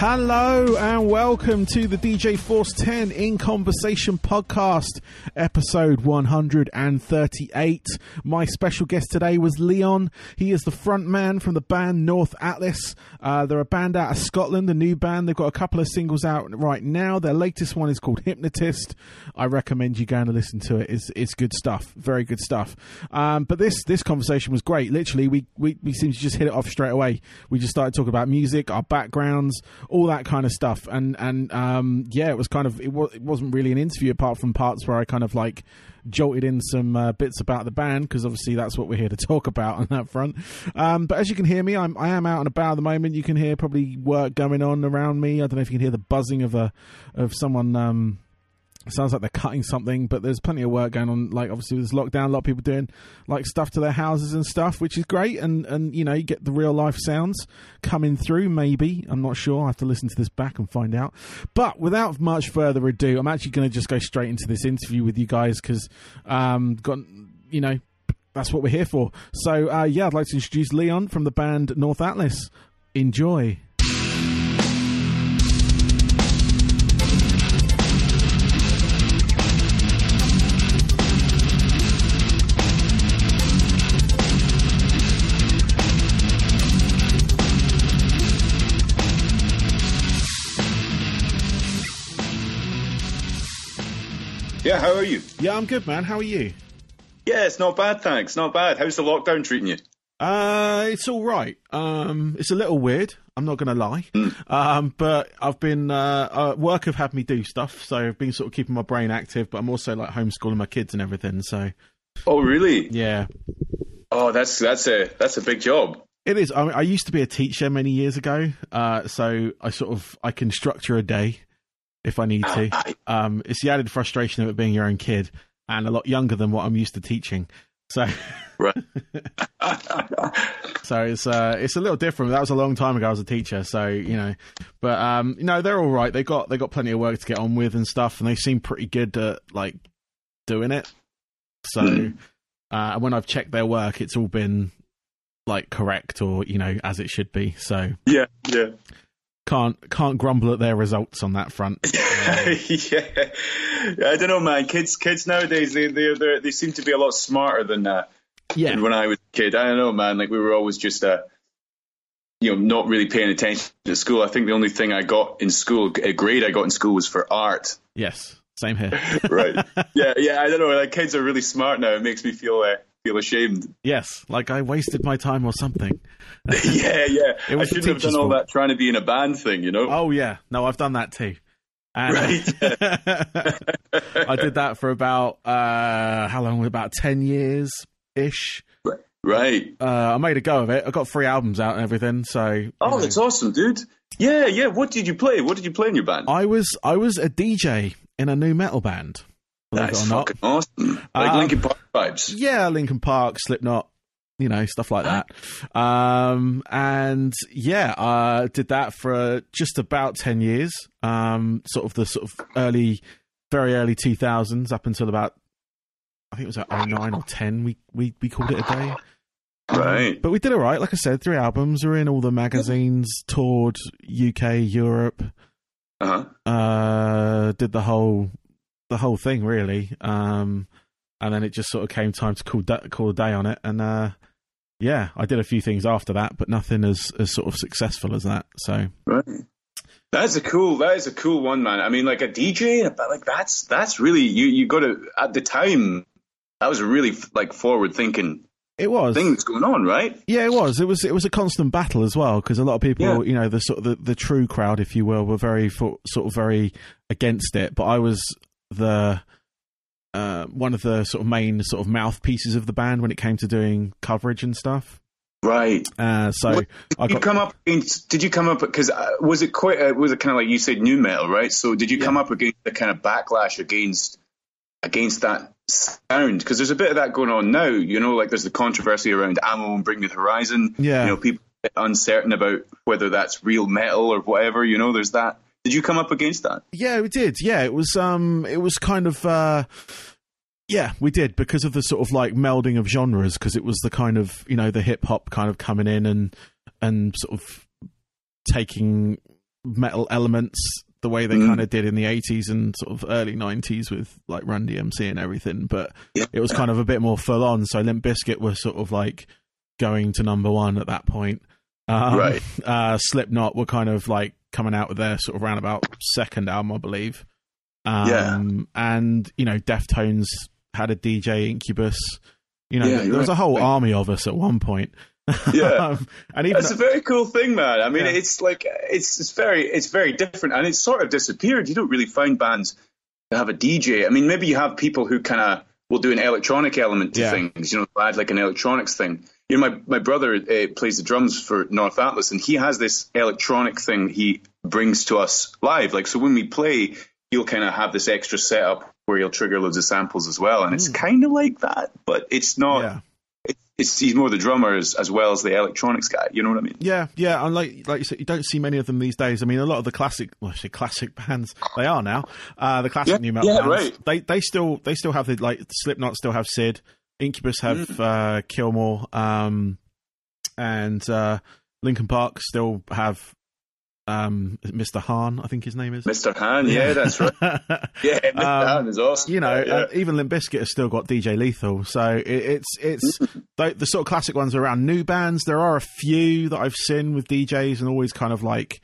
Hello and welcome to the DJ Force 10 in Conversation podcast, episode 138. My special guest today was Leon. He is the front man from the band North Atlas. Uh, they're a band out of Scotland, a new band. They've got a couple of singles out right now. Their latest one is called Hypnotist. I recommend you going to listen to it. It's, it's good stuff, very good stuff. Um, but this this conversation was great. Literally, we, we, we seemed to just hit it off straight away. We just started talking about music, our backgrounds, all that kind of stuff. And and um, yeah, it was kind of it, was, it wasn't really an interview apart from parts where I kind of like jolted in some uh, bits about the band because obviously that's what we're here to talk about on that front. Um, but as you can hear me, I'm I am out and about at the moment. You can hear probably work going on around me. I don't know if you can hear the buzzing of a of someone. Um, sounds like they're cutting something, but there's plenty of work going on. Like obviously there's lockdown, a lot of people doing like stuff to their houses and stuff, which is great. And and you know you get the real life sounds coming through. Maybe I'm not sure. I have to listen to this back and find out. But without much further ado, I'm actually going to just go straight into this interview with you guys because um got you know that's what we're here for. So uh, yeah, I'd like to introduce Leon from the band North Atlas. Enjoy. Yeah, how are you? Yeah, I'm good, man. How are you? Yeah, it's not bad, thanks. Not bad. How's the lockdown treating you? Uh, it's all right. Um, it's a little weird. I'm not going to lie. Um, but I've been uh, uh, work have had me do stuff, so I've been sort of keeping my brain active. But I'm also like homeschooling my kids and everything. So Oh, really? yeah, Oh, that's that's a that's a big job. it is. I, mean, I used to be a teacher many years ago, uh, so I sort of I can structure a day if I need to. Um, it's the added frustration of it being your own kid and a lot younger than what I'm used to teaching. So. Right. So it's uh, it's a little different. That was a long time ago. I was a teacher, so you know, but um, you know, they're all right. They got they got plenty of work to get on with and stuff, and they seem pretty good at like doing it. So Mm. uh, when I've checked their work, it's all been like correct or you know as it should be. So yeah, yeah. Can't can't grumble at their results on that front. yeah. I don't know, man. Kids kids nowadays they they they they seem to be a lot smarter than uh, Yeah, than when I was a kid. I don't know, man. Like we were always just uh you know, not really paying attention to school. I think the only thing I got in school, a grade I got in school was for art. yes, same here. Right. yeah, yeah. I don't know. Like kids are really smart now. It makes me feel uh, feel ashamed. yes, like I wasted my time or something. yeah, yeah. It I shouldn't have done all that trying to be in a band thing, you know? Oh yeah, no, I've done that too. And Right. I did that for about uh how long? About ten years ish. Right. Uh, I made a go of it. I got three albums out and everything. So Oh, know. that's awesome, dude. Yeah, yeah. What did you play? What did you play in your band? I was I was a DJ in a nu metal band. That's it or not. fucking awesome. Like Um, Linkin Park vibes. Yeah, Linkin Park, Slipknot, you know, stuff like that. Um, and yeah, I did that for just about 10 years. Um, sort of the sort of early, very early 2000s up until about, I think it was like 09 or 10. We, we, we called it a day. Right. But we did all right. Like I said, three albums. We're in all the magazines, toured UK, Europe, Uh huh. uh, did the whole the whole thing really. Um, and then it just sort of came time to call da- call a day on it. And uh, yeah, I did a few things after that, but nothing as as sort of successful as that. So Right. That's a cool. That is a cool one, man. I mean, like a DJ, but like that's that's really you. You got to at the time. That was really like forward thinking it was. thing that's going on, right? Yeah, it was. It was. It was a constant battle as well because a lot of people, Yeah. you know, the sort of the, the true crowd, if you will, were very for, sort of very against it. But I was the uh, one of the sort of main sort of mouthpieces of the band when it came to doing coverage and stuff. Right. Uh, so What- I you come up against? Did you come up because uh, was it quite? Uh, was it kind of like you said, nu metal, right? So did you come up against the kind of backlash against against that sound? Because there's a bit of that going on now. You know, like there's the controversy around amo and Bring Me the Horizon. Yeah. You know, people uncertain about whether that's real metal or whatever. You know, there's that. Did you come up against that? Yeah, we did. Yeah, it was um it was kind of uh yeah, we did because of the sort of like melding of genres because it was the kind of, you know, the hip hop kind of coming in and and sort of taking metal elements the way they Mm. kind of did in the 80s and sort of early 90s with like Run DMC and everything, but Yeah. it was kind of a bit more full on. So Limp Bizkit were sort of like going to number one at that point. Um, Right. Uh, Slipknot were kind of like coming out with their sort of roundabout second album, I believe. Um, And, you know, Deftones had a DJ Incubus. You know, Yeah, there was a whole Right. army of us at one point. Yeah. Um, and even That's a very cool thing, man. I mean, Yeah. it's like it's it's very it's very different, and it's sort of disappeared. You don't really find bands that have a DJ. I mean, maybe you have people who kind of will do an electronic element to Yeah. things. You know, add like an electronics thing. You know, my my brother uh, plays the drums for North Atlas, and he has this electronic thing he brings to us live. Like, so when we play, he'll kind of have this extra setup where he'll trigger loads of samples as well, and it's kind of like that, but it's not. yeah. It's he's more the drummer as, as well as the electronics guy. You know what I mean? Yeah, yeah, and like like you said, you don't see many of them these days. I mean, a lot of the classic, well, classic bands, they are now. Uh, the classic Yeah, nu metal yeah, bands, right. they they still they still have the like Slipknot still have Sid, Incubus have Mm. uh, Kilmore, um, and uh, Linkin Park still have um, Mr. Hahn, I think his name is. Mr. Hahn, yeah, that's right. Yeah, Mr. Um, Hahn is awesome. you know, yeah. uh, even Limp Bizkit has still got DJ Lethal. So it, it's it's the, the sort of classic ones around new bands. There are a few that I've seen with DJs, and always kind of like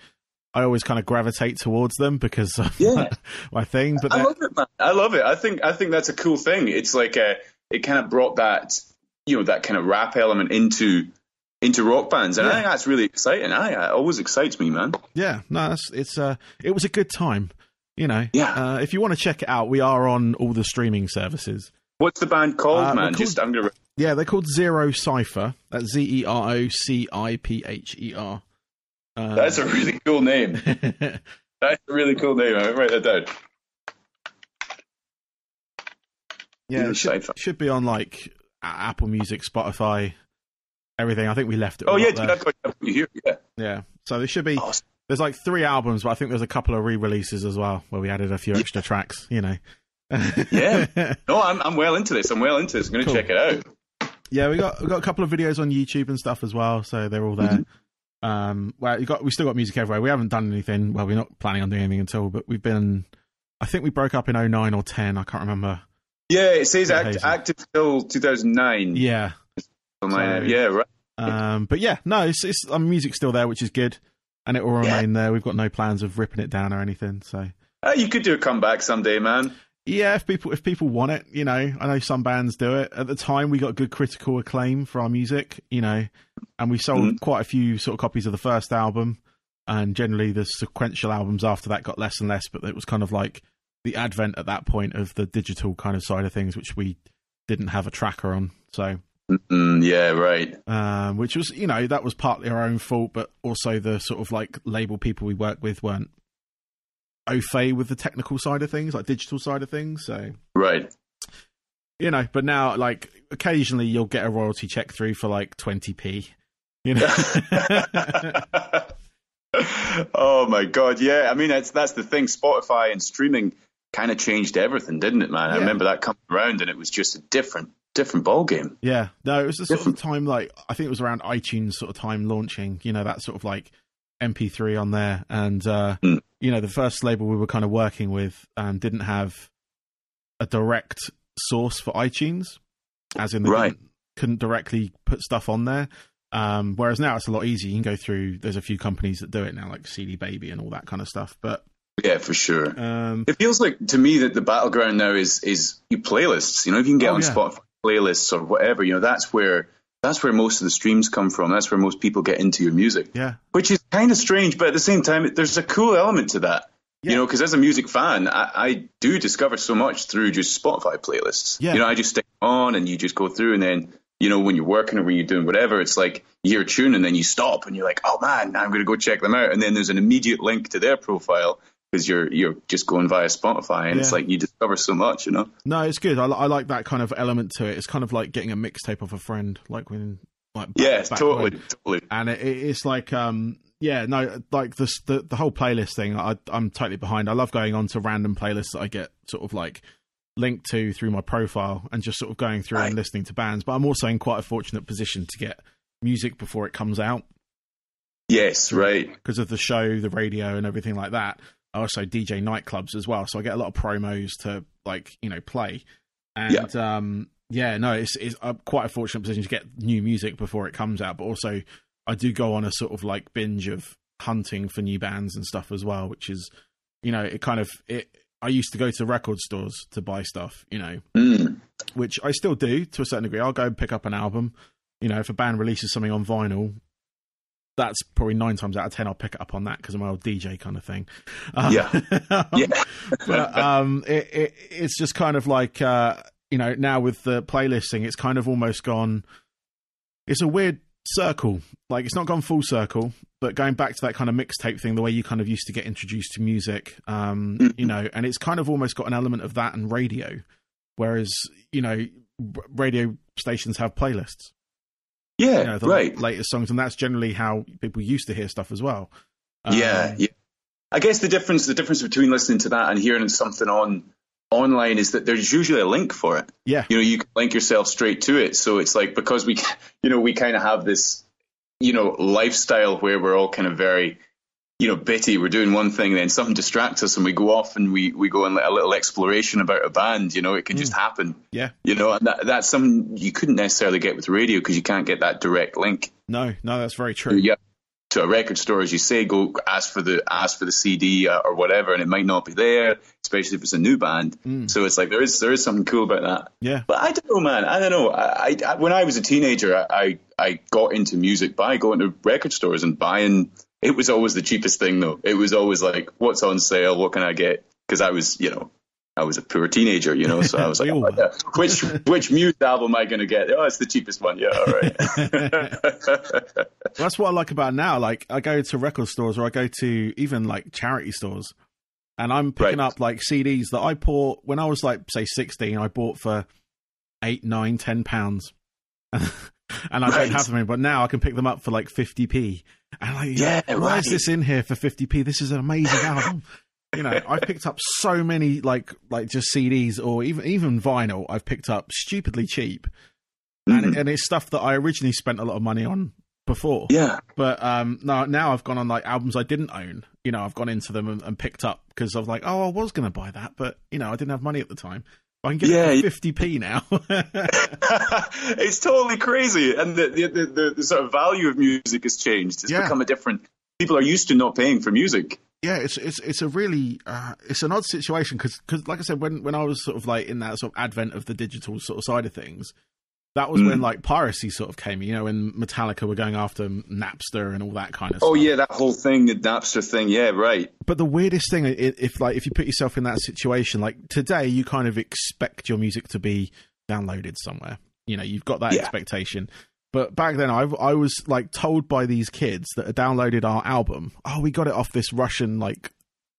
I always kind of gravitate towards them because of Yeah. my thing. But I love it, man. I love it. I think I think that's a cool thing. It's like a, it kind of brought that you know that kind of rap element into into rock bands, and I think that's really exciting. I it always excites me, man. yeah, no, it's, it's uh, it was a good time. You know, Yeah. Uh, if you want to check it out, we are on all the streaming services. What's the band called, Uh, man? called- Just I'm gonna. Yeah, they're called Zero Cipher. That's Z E R O C I P H E R. Uh, That's a really cool name. That's a really cool name. I'll write that down. Yeah, it should, should be on like Apple Music, Spotify, everything. I think we left it. Oh yeah, dude, there. I've got you here. Yeah. yeah. So there should be. Awesome. There's like three albums, but I think there's a couple of re-releases as well where we added a few extra tracks. You know. Yeah. No, I'm I'm well into this. I'm well into this. I'm gonna Cool. check it out. yeah. We got we got a couple of videos on YouTube and stuff as well, so they're all there. Mm-hmm. Um, well, you got we still got music everywhere. We haven't done anything. Well, we're not planning on doing anything until, but we've been. I think we broke up in 09 or 10. I can't remember. Yeah, it says act, active till 2009. Yeah. So- Yeah, right. Um, but yeah, no, it's, it's um, music's still there, which is good, and it will Yeah. remain there. We've got no plans of ripping it down or anything. So Uh, you could do a comeback someday, man. yeah, if people if people want it, you know, I know some bands do it. At the time, we got good critical acclaim for our music, you know, and we sold Mhm. quite a few sort of copies of the first album, and generally the sequential albums after that got less and less. But it was kind of like the advent at that point of the digital kind of side of things, which we didn't have a tracker on. So Mm, yeah, right. um, which was you know that was partly our own fault, but also the sort of like label people we work with weren't au fait with the technical side of things, like digital side of things. So Right. you know, but now like occasionally you'll get a royalty check through for like twenty p. You know, oh my god, yeah. I mean, that's that's the thing. Spotify and streaming kind of changed everything, didn't it, man? I remember that coming around, and it was just a different different ball game. yeah. No, it was the sort of Different. time like I think it was around iTunes sort of time launching. You know, that sort of like MP3 on there, and uh, Mm. you know, the first label we were kind of working with um, didn't have a direct source for iTunes, as in they Right. didn't- couldn't directly put stuff on there. Um, whereas now it's a lot easier. You can go through. There's a few companies that do it now, like CD Baby and all that kind of stuff. But Yeah, for sure. um, It feels like to me that the battleground now is is your playlists. You know, if you can get Oh, on yeah. Spotify playlists or whatever, you know, that's where that's where most of the streams come from. That's where most people get into your music, yeah, which is kind of strange, but at the same time, there's a cool element to that. Yeah. You know, because as a music fan, I, I do discover so much through just Spotify playlists. Yeah. You know, I just stick on and you just go through, and then you know when you're working or when you're doing whatever, it's like you hear a tune and then you stop and you're like, oh man, I'm going to go check them out, and then there's an immediate link to their profile because you're you're just going via Spotify, and it's like you discover so much, you know. No, it's good. I, I like that kind of element to it. It's kind of like getting a mixtape off a friend, like when, like back- Yes, back totally, when. totally. And it, it- it's like, um, yeah, no, like this, the the whole playlist thing. I, I'm totally behind. I love going on to random playlists that I get sort of like linked to through my profile and just sort of going through Right. and listening to bands. But I'm also in quite a fortunate position to get music before it comes out. Yes, right. Because of the show, the radio, and everything like that. I also DJ nightclubs as well, so I get a lot of promos to like you know play. And yeah, um, yeah no, it's it's uh, quite a fortunate position to get new music before it comes out, but also I do go on a sort of like binge of hunting for new bands and stuff as well, which is you know it kind of it. I used to go to record stores to buy stuff, you know, mm. which I still do to a certain degree. I'll go and pick up an album. You know, if a band releases something on vinyl, that's probably nine times out of ten I'll pick it up on that because I'm an old DJ kind of thing. Um, yeah, yeah. but um, it, it, it's just kind of like uh, you know now with the playlisting, it's kind of almost gone. It's a weird circle. Like it's not gone full circle, but going back to that kind of mixtape thing, the way you kind of used to get introduced to music, um, mm-hmm. you know, and it's kind of almost got an element of that and radio, whereas you know, radio stations have playlists. Yeah, you know, the right. Latest songs, and that's generally how people used to hear stuff as well. Um, yeah, yeah. I guess the difference, the difference between listening to that and hearing something on online is that there's usually a link for it. Yeah, you know, you can link yourself straight to it. So it's like because we, you know, we kind of have this, you know, lifestyle where we're all kind of very you know, Betty, we're doing one thing, then something distracts us and we go off and we, we go on a little exploration about a band, you know, it can mm. just happen. Yeah. You know, and that, that's something you couldn't necessarily get with radio because you can't get that direct link. No, no, that's very true. Yeah. To a record store, as you say, go ask for the ask for the CD uh, or whatever, and it might not be there, especially if it's a new band. Mm. So it's like there is there is something cool about that. Yeah, but I don't know, man. I don't know. I, I when I was a teenager, I, I I got into music by going to record stores and buying it was always the cheapest thing, though. It was always like, what's on sale? What can I get? Because I was, you know, I was a poor teenager, you know, so I was like, oh, yeah. which which Muse album am I going to get? Oh, it's the cheapest one. Yeah, all right. That's what I like about now. Like, I go to record stores or I go to even like charity stores, and I'm picking right. up like CDs that I bought when I was like, say, 16. I bought for eight, nine, ten pounds, and I right. don't have them anymore. But now I can pick them up for like 50p, and like, yeah, why right. is this in here for 50p? This is an amazing album. you know, I've picked up so many like like just CDs or even even vinyl. I've picked up stupidly cheap, mm-hmm. and and it's stuff that I originally spent a lot of money on before. Yeah, but um, now now I've gone on like albums I didn't own. You know, I've gone into them and, and picked up because I was like, oh, I was going to buy that, but you know, I didn't have money at the time. I can get yeah, it for 50p now. it's totally crazy. And the, the, the, the, sort of value of music has changed. It's yeah. become a different. People are used to not paying for music. Yeah, it's it's it's a really uh, it's an odd situation because like I said when when I was sort of like in that sort of advent of the digital sort of side of things, that was mm. when like piracy sort of came, you know, when Metallica were going after Napster and all that kind of oh, stuff. Oh yeah, that whole thing, the Napster thing, yeah, right. But the weirdest thing, if like if you put yourself in that situation, like today, you kind of expect your music to be downloaded somewhere. You know, you've got that yeah. expectation. But back then, I I was like told by these kids that had downloaded our album. Oh, we got it off this Russian like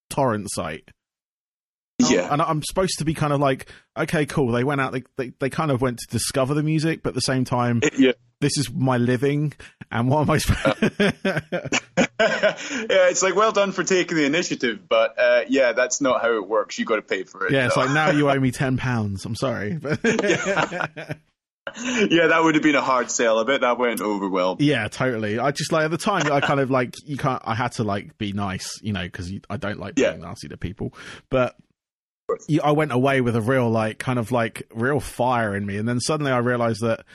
torrent site. Yeah. And I'm supposed to be kind of like, okay, cool. They went out, they, they, they kind of went to discover the music, but at the same time, yeah. this is my living. And what am I supposed Yeah, it's like, well done for taking the initiative, but uh, yeah, that's not how it works. you got to pay for it. Yeah, it's like, now you owe me £10. I'm sorry. yeah. yeah, that would have been a hard sell. I bet that went over well. Yeah, totally. I just like at the time, I kind of like you can't. I had to like be nice, you know, because I don't like being yeah. nasty to people. But I went away with a real like kind of like real fire in me, and then suddenly I realized that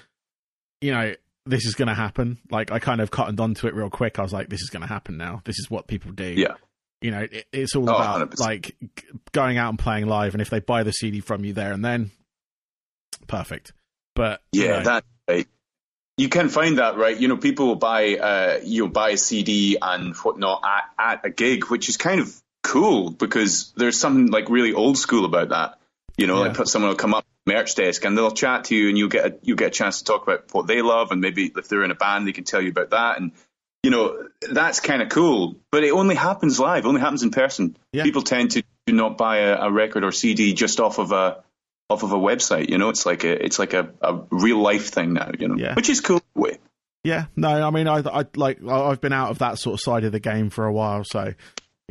you know this is going to happen. Like I kind of cottoned onto it real quick. I was like, this is going to happen now. This is what people do. Yeah. You know, it, it's all oh, about 100%. like going out and playing live, and if they buy the CD from you there and then, perfect. But yeah, you know, that right. you can find that right. You know, people will buy uh, you know buy a CD and whatnot at, at a gig, which is kind of cool because there's something like really old school about that. You know, yeah. like someone will come up merch desk and they'll chat to you and you'll get a, you get a chance to talk about what they love and maybe if they're in a band they can tell you about that and you know that's kind of cool but it only happens live only happens in person yeah. people tend to not buy a, a, record or cd just off of a off of a website you know it's like a it's like a, a real life thing now you know yeah. which is cool yeah no i mean i i like i've been out of that sort of side of the game for a while so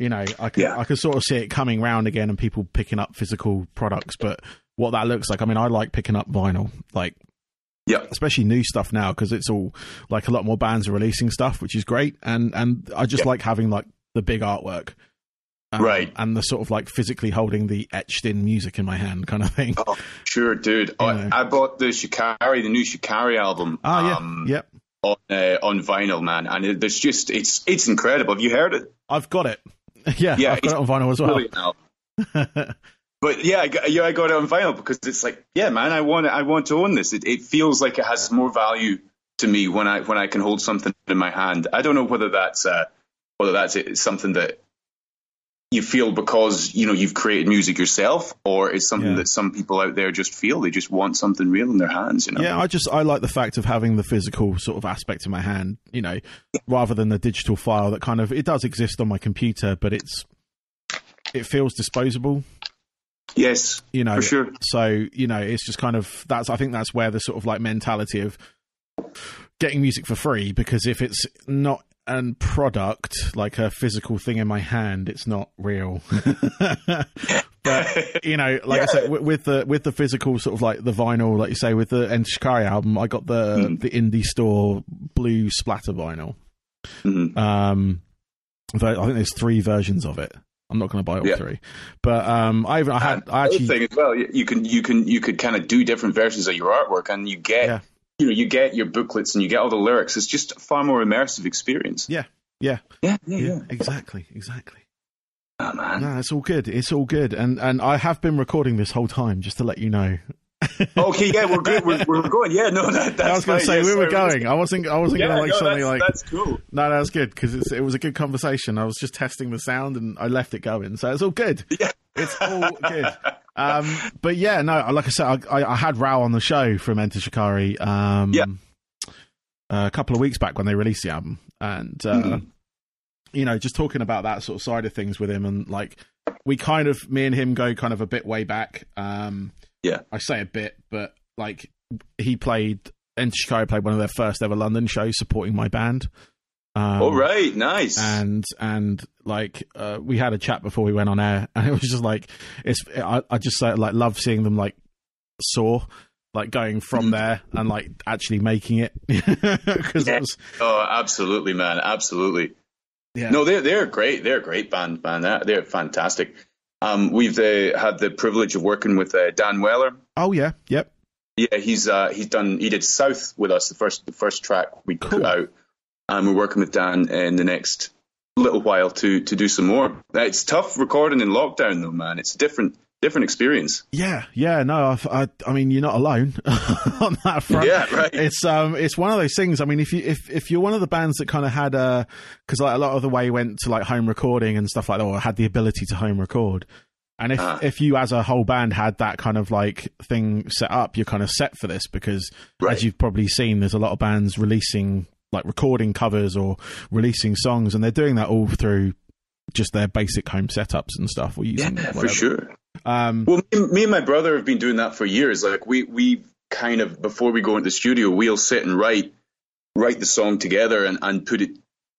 you know, I can yeah. I can sort of see it coming round again and people picking up physical products, but what that looks like, I mean, I like picking up vinyl. Like Yeah. especially new stuff now because it's all like a lot more bands are releasing stuff, which is great. And and I just Yeah. like having like the big artwork, um, Right. And the sort of like physically holding the etched in music in my hand kind of thing. Oh, sure, dude. I. I bought the Shikari, the new Shikari album. Ah, yeah, um, yep. On uh, on vinyl, man, and it, there's just it's it's incredible. Have you heard it? I've got it. yeah, Yeah, I've got it on vinyl as well. But yeah, I got, yeah, I got it on vinyl because it's like, yeah, man, I want I want to own this. It, it feels like it has more value to me when I when I can hold something in my hand. I don't know whether that's uh, whether that's it- something that you feel because you know you've created music yourself, or it's something Yeah. that some people out there just feel they just want something real in their hands. You know? Yeah, I just I like the fact of having the physical sort of aspect in my hand, you know, rather than the digital file that kind of it does exist on my computer, but it's it feels disposable, Yes, you know. for sure. So you know, it's just kind of that's I think that's where the sort of like mentality of getting music for free because if it's not a product like a physical thing in my hand, it's not real. but you know, like I said, with, with the with the physical sort of like the vinyl, like you say, with the Enter Shikari album, I got the Hmm. the indie store blue splatter vinyl. Mhm. Um, I think there's three versions of it. I'm not going to buy all Yeah. three, but um, I even I had And I actually thing as well, you you can you can you could kind of do different versions of your artwork, and you get Yeah. You know you get your booklets and you get all the lyrics. It's just a far more immersive experience. yeah yeah Yeah, yeah, yeah yeah. exactly exactly. Oh, man. No, it's all good. It's all good, and and I have been recording this whole time just to let you know. Okay, yeah, we're good. We're, we're going. Yeah, no, that, that's I was going to say Yes, we were going. I wasn't. I wasn't Yeah, going to like no, something that's, like. that's cool. No, no, it's good because it was a good conversation. I was just testing the sound and I left it going, so it's all good. Yeah. It's all good. Um, but yeah, no, like I said, I, I, I had Rou on the show from Enter Shikari um, Yeah. a couple of weeks back when they released the album, and uh, Mhm. you know, just talking about that sort of side of things with him, and like we kind of, me and him go kind of a bit way back. Um, Yeah. I say a bit, but like he played. Enter Shikari played one of their first ever London shows supporting my band. Um, All right, nice. and and like uh, we had a chat before we went on air, and it was just like it's. I, I just uh, like love seeing them like soar, like going from Mhm. there and like actually making it because Yeah. it was oh, absolutely, man, absolutely. yeah No, they're they're great. They're a great band, man. They're fantastic. Um, we've uh, had the privilege of working with uh, Dan Weller. oh yeah yep Yeah, he's uh, he's done. He did South with us, the first the first track we Cool. put out, and we're working with Dan in the next little while to to do some more. It's tough recording in lockdown, though, man. It's a different different experience. yeah yeah no I've, I I mean you're not alone on that front Yeah, right. it's um it's one of those things i mean if you if if you're one of the bands that kind of had a, because like a lot of the way went to like home recording and stuff like that or had the ability to home record and if Ah. if you as a whole band had that kind of like thing set up you're kind of set for this because Right. as you've probably seen there's a lot of bands releasing like recording covers or releasing songs and they're doing that all through just their basic home setups and stuff or Yeah, using for sure. Um Well, me, me and my brother have been doing that for years. Like we we kind of before we go into the studio, we'll sit and write write the song together and, and put it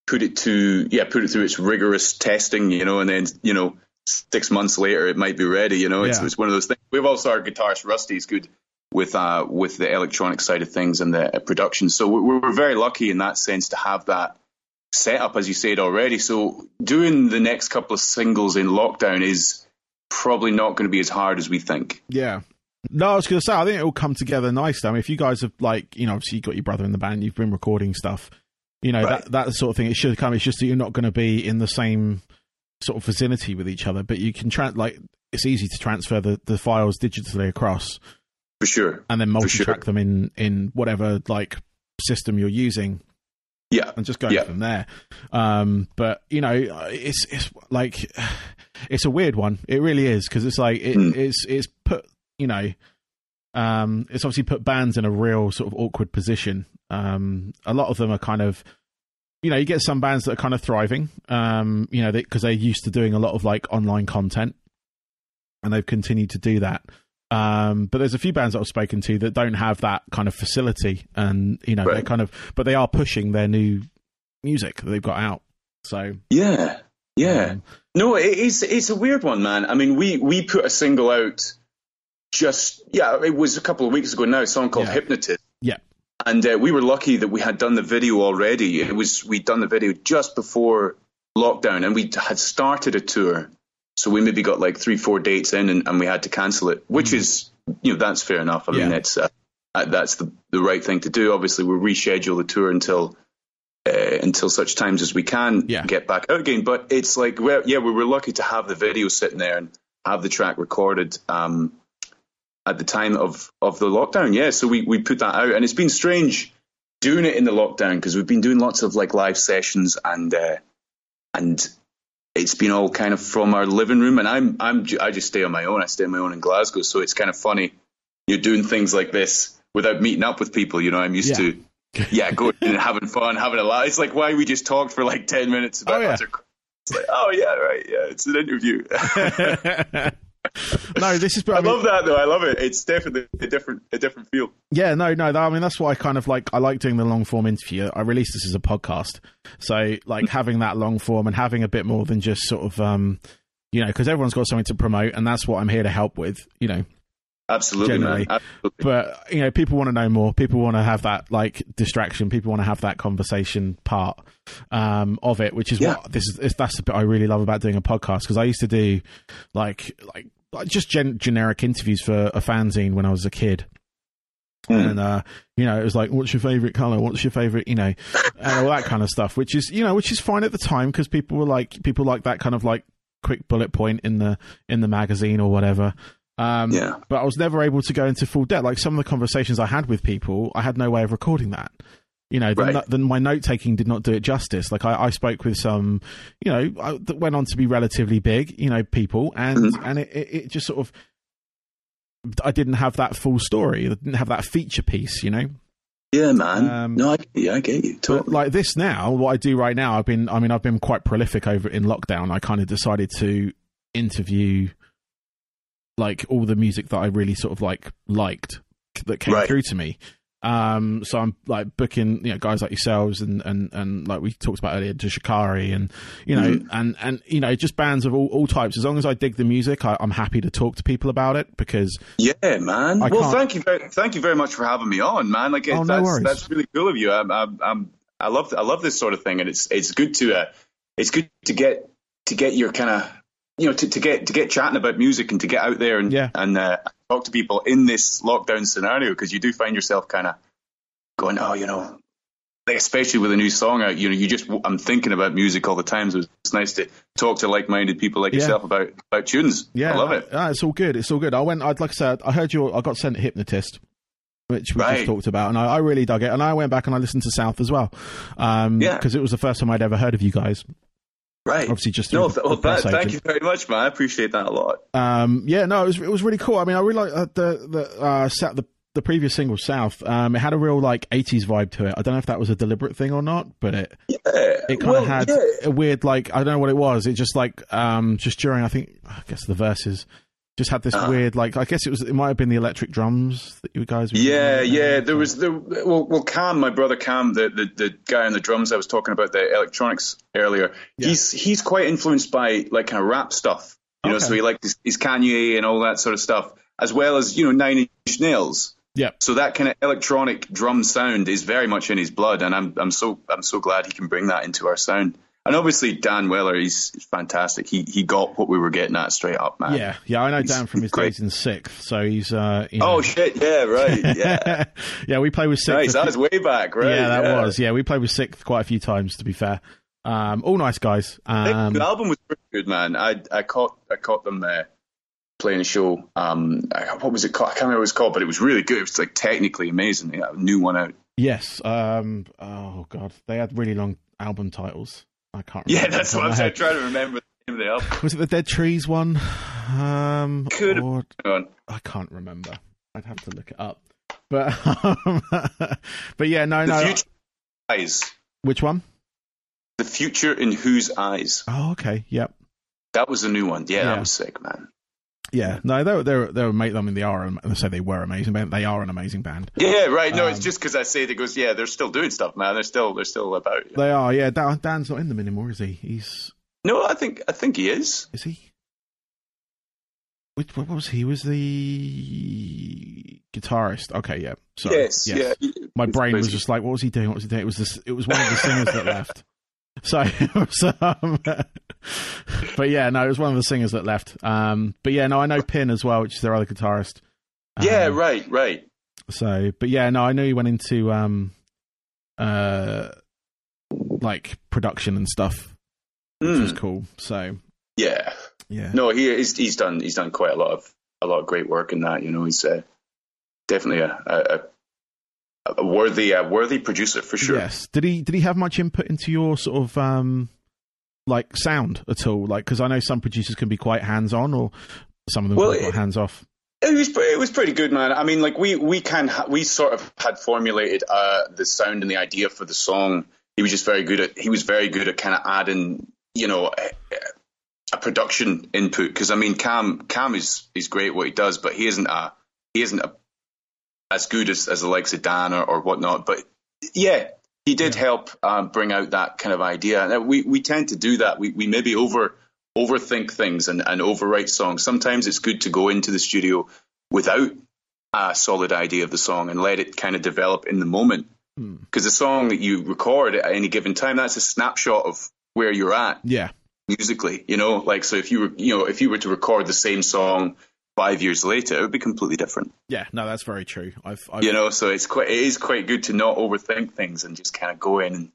put it to yeah put it through its rigorous testing, you know, and then you know six months later it might be ready. You know, it's, Yeah. it's one of those things. We've also our guitarist Rusty is good with uh with the electronic side of things and the uh, production. So we're, we're very lucky in that sense to have that set up as you said already. So doing the next couple of singles in lockdown is probably not going to be as hard as we think. Yeah. No, I was going to say, I think it will come together nicely. I mean, if you guys have, like, you know, obviously you've got your brother in the band, you've been recording stuff, you know, Right. that, that sort of thing, it should come. It's just that you're not going to be in the same sort of vicinity with each other, but you can, tra- like, it's easy to transfer the, the files digitally across For sure. and then multi sure. track them in, in whatever, like, system you're using Yeah. and just go Yeah. from there. Um, but you know, it's it's like it's a weird one. It really is because it's like it, Mm. it's it's put you know, um, it's obviously put bands in a real sort of awkward position. Um, a lot of them are kind of. You know, you get some bands that are kind of thriving, um, you know, because they, are used to doing a lot of like online content, and they've continued to do that. Um, but there's a few bands that I've spoken to that don't have that kind of facility, and you know, they're kind of, but they are pushing their new music that they've got out. So Yeah. Yeah. um, No, it, it's it's a weird one, man. I mean, we we put a single out just yeah, it was a couple of weeks ago now. A song called Yeah. Hypnotist, Yeah. And uh, we were lucky that we had done the video already. It was we'd done the video just before lockdown, and we had started a tour. So we maybe got like three, four dates in, and, and we had to cancel it, which mm. is you know that's fair enough. I yeah. mean, it's uh, that's the the right thing to do. Obviously, we'll reschedule the tour until uh, until such times as we can yeah. get back out again. But it's like, well, yeah, we were lucky to have the video sitting there and have the track recorded um, at the time of, of the lockdown. Yeah, so we, we put that out, and it's been strange doing it in the lockdown because we've been doing lots of like live sessions and uh, and it's been all kind of from our living room. And I'm I'm I just stay on my own. I stay on my own in Glasgow, so it's kind of funny. You're doing things like this without meeting up with people. You know, I'm used yeah. to yeah, going and having fun, having a laugh. It's like why we just talked for like ten minutes about oh, yeah. It's like, oh yeah, right, yeah, it's an interview. no, this is. I, I mean, love that though. I love it. It's definitely a different, a different feel. Yeah, no, no. I mean, that's why I kind of like. I like doing the long form interview. I released this as a podcast, so like having that long form and having a bit more than just sort of, um, you know, because everyone's got something to promote, and that's what I'm here to help with. You know, Absolutely, generally. Absolutely. But you know, people want to know more. People want to have that like distraction. People want to have that conversation part um, of it, which is yeah. what this is. That's the bit I really love about doing a podcast because I used to do like like just gen- generic interviews for a fanzine when I was a kid. Mm. And uh, you know, it was like, "What's your favorite color? What's your favorite?" You know, and all that kind of stuff. Which is, you know, which is fine at the time because people were like, people like that kind of like quick bullet point in the in the magazine or whatever. Um, yeah. But I was never able to go into full depth. Like some of the conversations I had with people, I had no way of recording that. You know, then, right. my note taking did not do it justice. Like I, I spoke with some, you know, I, that went on to be relatively big, you know, people, and mm-hmm. and it, it, just sort of, I didn't have that full story. I didn't have that feature piece, you know. Yeah, man. Um, no, I, yeah, I get you. Totally. like this now, what I do right now, I've been, I mean, I've been quite prolific over in lockdown. I kind of decided to interview like all the music that I really sort of like liked that came right. through to me. Um, so I'm like booking, you know, guys like yourselves and, and, and like we talked about earlier, to Shikari and, you know, mm. and, and, you know, just bands of all, all types. As long as I dig the music, I, am happy to talk to people about it because. Yeah, man. I well, thank you. Very, thank you very much for having me on, man. Like, oh, that's, no that's really cool of you. I'm, I'm, I'm, i love, I love this sort of thing. And it's, it's good to, uh, it's good to get, to get your kind of you know, to, to get to get chatting about music and to get out there and yeah. and uh, talk to people in this lockdown scenario because you do find yourself kind of going, oh, you know, especially with a new song out, you know, you just I'm thinking about music all the time. So it's nice to talk to like-minded people like yeah. yourself about about tunes. Yeah, I love it. Uh, it's all good. It's all good. I went. I'd like I said, I heard you. I got sent Hypnotist which we right. just talked about, and I, I, really dug it. And I went back and I listened to South as well, um, yeah, because it was the first time I'd ever heard of you guys. Right. Obviously, just no. well, that, thank you very much, man. I appreciate that a lot. Um, yeah, no, it was it was really cool. I mean, I really like uh, the the uh, the the previous single South. Um, it had a real like '80s vibe to it. I don't know if that was a deliberate thing or not, but it yeah. it kind well, of had yeah. a weird like I don't know what it was. It just like um just during I think I guess the verses just had this uh, weird like I guess it was it might have been the electric drums that you guys were yeah yeah there was the well well Cam my brother Cam the, the the guy on the drums I was talking about the electronics earlier yeah. he's he's quite influenced by like kind of rap stuff you okay. know so he liked his, his, Kanye and all that sort of stuff as well as you know Nine Inch Nails yeah so that kind of electronic drum sound is very much in his blood and I'm I'm so I'm so glad he can bring that into our sound and obviously Dan Weller, he's, fantastic. He he got what we were getting at straight up, man. Yeah, yeah, I know he's, Dan from his great. days in SikTh, so he's. Uh, you know. Oh shit! Yeah, right. Yeah, yeah. We played with SikTh. Nice. That was way back, right? Yeah, that yeah. was. Yeah, we played with SikTh quite a few times. To be fair, um, all nice guys. Um, the album was pretty good, man. I I caught I caught them there playing a show. Um, what was it called? I can't remember what it was called, but it was really good. It was like technically amazing. They had a new one out. Yes. Um. Oh god, they had really long album titles. I can't. Yeah, that's what I'm trying to remember. The name of the album. Was it the Dead Trees one? Um, Could or, I can't remember. I'd have to look it up. But um, but yeah, no, the no. Future eyes. Which one? The future in whose eyes? Oh, okay. Yep. That was a new one. Yeah, yeah. that was sick, man. Yeah, no, they were they were, they were mate. I mean, they are. I say they were amazing band. They are an amazing band. Yeah, right. No, um, it's just because I say it goes. Yeah, they're still doing stuff, man. They're still they're still about. They are. Yeah, Dan, Dan's not in them anymore, is he? He's. No, I think I think he is. Is he? Which what was he? Was the guitarist. Okay, yeah. Sorry. Yes, yeah. My It's brain was just like, what was he doing? What was he doing? It was this. It was one of the singers that left. So, was, um, but yeah, no, it was one of the singers that left. Um, but yeah, no, I know Pin as well, which is their other guitarist. Yeah, Um, right, right. So, but yeah, no, I know he went into um, uh, like production and stuff, which was Mm, cool. So, yeah. yeah, No, he he's, he's done he's done quite a lot of a lot of great work in that. You know, he's uh, definitely a, a, a- a worthy uh, worthy producer for sure. yes. Did he did he have much input into your sort of um, like sound at all? Like, because I know some producers can be quite hands on, or some of them Well, hands off. It was it was pretty good, man. I mean, like we we can ha- we sort of had formulated uh, the sound and the idea for the song. He was just very good at he was very good at kind of adding you know a, a production input because I mean Cam Cam is is great what he does, but he isn't a he isn't a, as good as as the likes of Dan or, or whatnot. But yeah, he did help um, bring out that kind of idea. And we we tend to do that. We we maybe over overthink things and, and overwrite songs. Sometimes it's good to go into the studio without a solid idea of the song and let it kind of develop in the moment. Hmm. Because the song that you record at any given time, that's a snapshot of where you're at Yeah, musically. You know, like so if you were you know if you were to record the same song five years later, it would be completely different. yeah. No, that's very true. I've, I've You know, so it's quite it is quite good to not overthink things and just kind of go in and,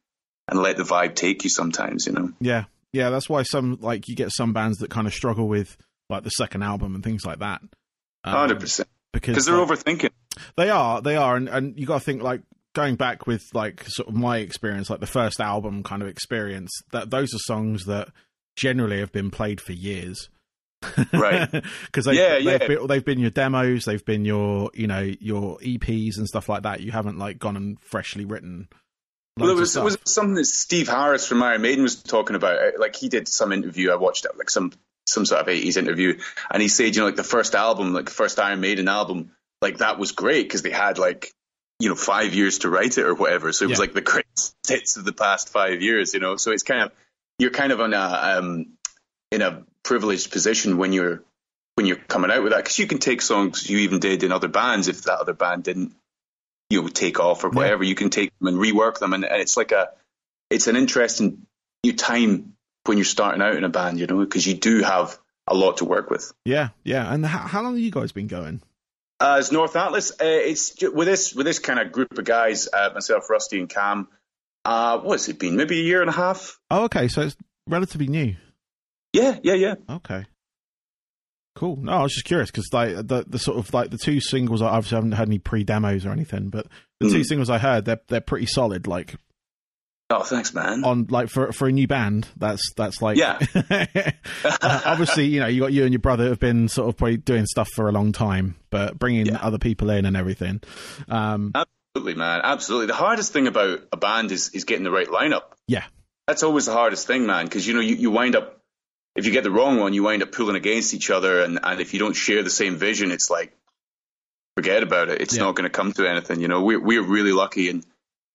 and let the vibe take you sometimes. You know. Yeah, yeah. That's why some like you get some bands that kind of struggle with like the second album and things like that. Um, Hundred percent. because Because they're like, overthinking. they are, they are, and and you got to think like going back with like sort of my experience, like the first album kind of experience. That those are songs that generally have been played for years. Right. Because they've, Yeah, they've, yeah. Been, they've been your demos, they've been your, you know, your EPs and stuff like that. You haven't like gone and freshly written. Well, it was, it was something that Steve Harris from Iron Maiden was talking about. Like he did some interview. I watched it, like some some sort of 80s interview, and he said, you know, like the first album, like the first Iron Maiden album, like that was great because they had like you know five years to write it or whatever. So it was like the greatest hits of the past five years. You know, so it's kind of you're kind of on a um, in a privileged position when you're when you're coming out with that because you can take songs you even did in other bands if that other band didn't you know take off or whatever you can take them and rework them and, and it's like a it's an interesting new time when you're starting out in a band you know because you do have a lot to work with yeah, yeah. And how, how long have you guys been going? uh, as North Atlas uh, it's with this with this kind of group of guys uh, myself Rusty and Cam uh, what's it been maybe a year and a half Oh, okay. So it's relatively new. Yeah yeah yeah Okay. Cool. No, I was just curious because like the the sort of like the two singles, I obviously haven't had any pre demos or anything, but the two Mm. singles I heard, they're they're pretty solid. Like oh thanks man on like for for a new band, that's that's like Yeah. obviously, you know, you got you and your brother have been sort of probably doing stuff for a long time, but bringing Yeah. other people in and everything. Um, Absolutely, man. Absolutely. The hardest thing about a band is is getting the right lineup. Yeah. That's always the hardest thing, man. Because you know you, you wind up if you get the wrong one, you wind up pulling against each other, and and if you don't share the same vision, it's like forget about it. It's Yeah. not going to come to anything. You know, we're we're really lucky in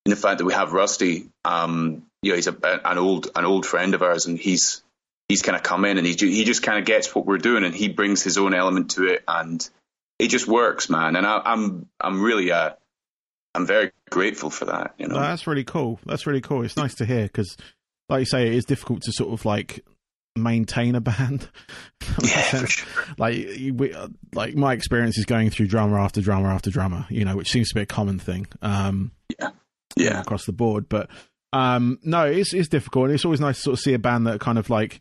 in the fact that we have Rusty. Um, you know, he's a, an old an old friend of ours, and he's he's kind of come in and he he just kind of gets what we're doing, and he brings his own element to it, and it just works, man. And I, I'm I'm really uh I'm very grateful for that. You know, that's really cool. That's really cool. It's nice to hear because, like you say, it is difficult to sort of like maintain a band. If that makes yeah, for sure. like we, like my experience is going through drummer after drummer after drummer, you know, which seems to be a common thing. Um, know, Yeah, across the board. But um, no, it's it's difficult. And it's always nice to sort of see a band that kind of like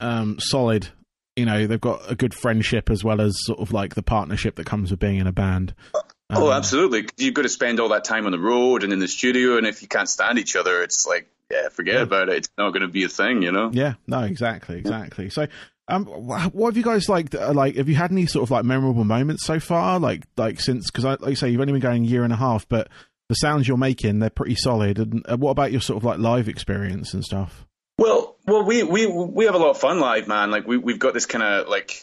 um, solid. You know, they've got a good friendship as well as sort of like the partnership that comes with being in a band. oh, Um, absolutely. 'Cause You've got to spend all that time on the road and in the studio, and if you can't stand each other, it's like, yeah, forget Yeah. about it. It's not going to be a thing, you know. Yeah, no, exactly, exactly. So, um, what have you guys like? uh, Like, have you had any sort of like memorable moments so far? Like, like since because like you say, you've only been going a year and a half, but the sounds you're making they're pretty solid. And uh, what about your sort of like live experience and stuff? Well, well, we we we have a lot of fun live, man. Like we we've got this kind of like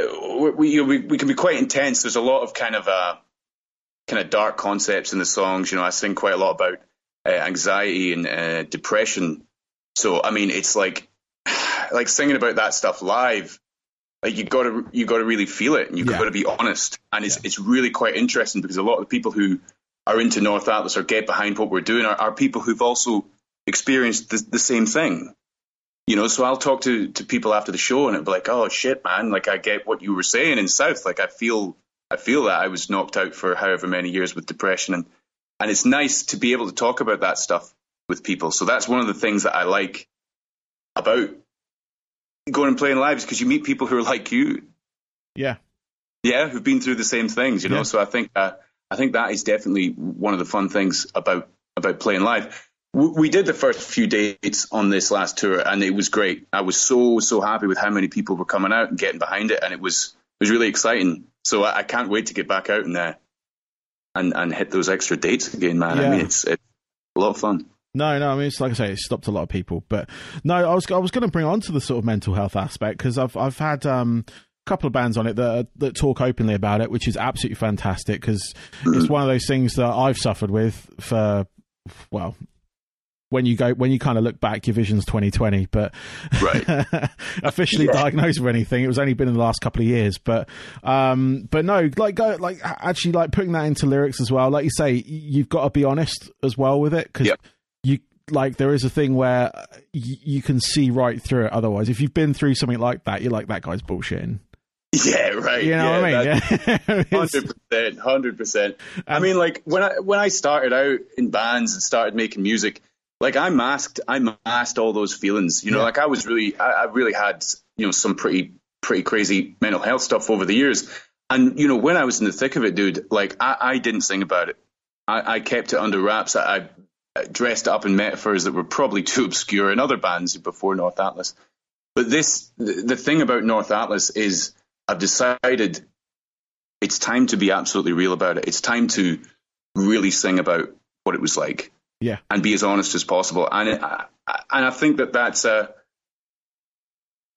uh, we, you know, we we can be quite intense. There's a lot of kind of uh kind of dark concepts in the songs. You know, I sing quite a lot about uh, anxiety and uh, depression. So I mean, it's like like singing about that stuff live. like you got to you got to really feel it and you've Yeah. got to be honest and it's Yeah. it's really quite interesting because a lot of the people who are into North Atlas or get behind what we're doing are, are people who've also experienced the, the same thing you know so I'll talk to to people after the show and it'll be like oh shit man like I get what you were saying in South like I feel I feel that I was knocked out for however many years with depression and and it's nice to be able to talk about that stuff with people so that's one of the things that I like about going and playing live because you meet people who are like you Yeah. yeah, who've been through the same things, you know. Yeah. So I think uh, I think that is definitely one of the fun things about about playing live. W- We did the first few dates on this last tour, and it was great. I was so so happy with how many people were coming out and getting behind it, and it was it was really exciting. So I, I can't wait to get back out in there and and hit those extra dates again, man. I mean, it's, it's a lot of fun. No, no. I mean, it's like I say, it stopped a lot of people. But no, I was I was going to bring on to the sort of mental health aspect because I've I've had um, a couple of bands on it that that talk openly about it, which is absolutely fantastic because it's one of those things that I've suffered with for well. When you go, when you kind of look back, your vision's twenty twenty. But Right. officially Yeah. diagnosed with anything, it was only been in the last couple of years. But, um, but no, like, go, like actually, like putting that into lyrics as well. Like you say, you've got to be honest as well with it because Yep. you like there is a thing where y- you can see right through it. Otherwise, if you've been through something like that, you're like that guy's bullshitting. Yeah, right. You know yeah, what I mean? Yeah. Hundred percent, hundred percent. I mean, like when I when I started out in bands and started making music, like I masked, I masked all those feelings. You know, Yeah. like I was really, I, I really had, you know, some pretty pretty crazy mental health stuff over the years. And you know, when I was in the thick of it, dude, like I, I didn't sing about it. I, I kept it under wraps. I, I dressed up in metaphors that were probably too obscure in other bands before North Atlas. But this, the, the thing about North Atlas is, I've decided it's time to be absolutely real about it. It's time to really sing about what it was like yeah. and be as honest as possible. And it, I, and I think that that's uh,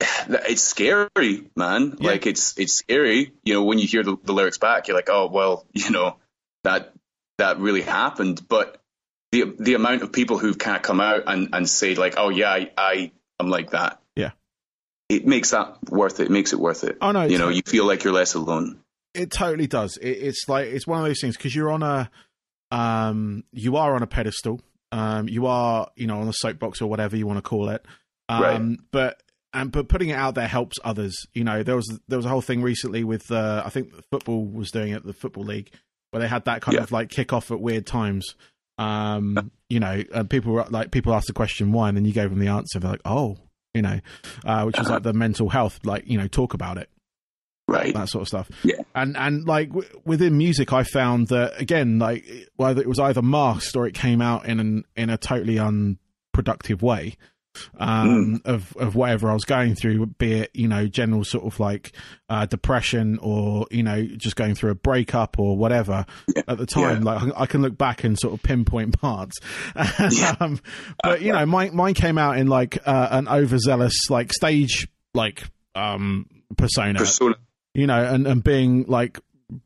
it's scary, man. Yeah. Like it's it's scary. You know, when you hear the, the lyrics back, you're like, oh well, you know, that that really happened. But the the amount of people who've kind of come out and and say like, oh yeah, I, I am like that. Yeah. It makes that worth it. It makes it worth it. Oh, no, you know, you feel like you're less alone. It totally does. It, it's like it's one of those things because you're on a, um, you are on a pedestal. Um, you are, you know, on a soapbox or whatever you want to call it. Um, Right. but and but putting it out there helps others. You know, there was there was a whole thing recently with uh, I think football was doing it, the football league, where they had that kind Yeah. of like kick off at weird times. Um, you know, and people were like people asked the question why, and then you gave them the answer. They're like, oh, you know, uh, which was like the mental health, like you know, talk about it Right. that sort of stuff. Yeah. And and like w- within music, I found that again, like whether it was either masked or it came out in an in a totally unproductive way um, of of whatever I was going through, be it you know general sort of like uh, depression or you know just going through a breakup or whatever. Yeah. At the time, Yeah. like I can look back and sort of pinpoint parts. Yeah. um, but you know, mine mine came out in like uh, an overzealous like stage like um persona Persona. You know, and, and being like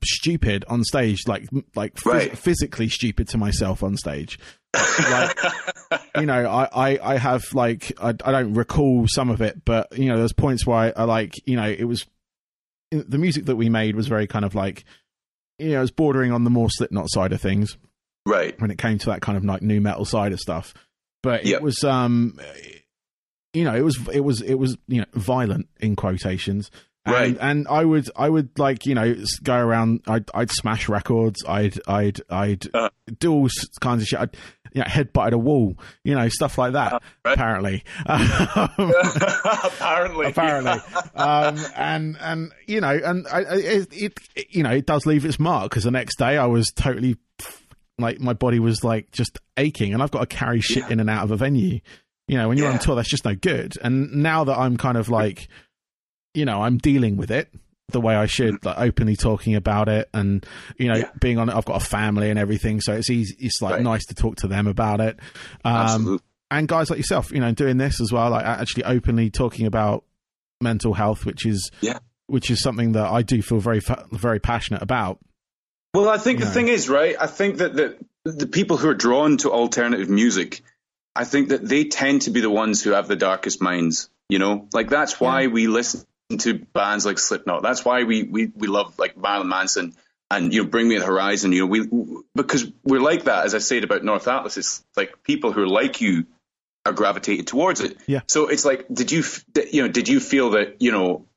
stupid on stage, like like phys- Right. physically stupid to myself on stage. like you know, I, I, I have like I, I don't recall some of it, but you know, there's points where I, I like you know it was the music that we made was very kind of like you know it was bordering on the more Slipknot side of things right. when it came to that kind of like nu metal side of stuff. But Yep. it was um you know, it was it was it was you know violent in quotations. And, Right. and I would, I would like, you know, go around. I'd, I'd smash records. I'd, I'd, I'd Uh. do all kinds of shit. I'd, you know, headbutt a wall, you know, stuff like that. Uh, right. Apparently, um, apparently. apparently, um, and and you know, and I, it, it, you know, it does leave its mark because the next day I was totally like my body was like just aching, and I've got to carry shit Yeah. in and out of a venue. You know, when you're on tour, that's just no good. And now that I'm kind of like, you know, I'm dealing with it the way I should, like openly talking about it, and you know, Yeah. being on it. I've got a family and everything, so it's easy. It's like Right. nice to talk to them about it. Um, Absolutely. and guys like yourself, you know, doing this as well, like actually openly talking about mental health, which is Yeah. which is something that I do feel very very passionate about. Well, I think you the know. thing is, right? I think that the, the people who are drawn to alternative music, I think that they tend to be the ones who have the darkest minds. You know, like that's why we listen to bands like Slipknot. That's why we we, we love like Marilyn Manson and you know Bring Me the Horizon. You know we because we're like that. As I said about North Atlas, it's like people who are like you are gravitated towards it. Yeah. So it's like, did you you know did you feel that you know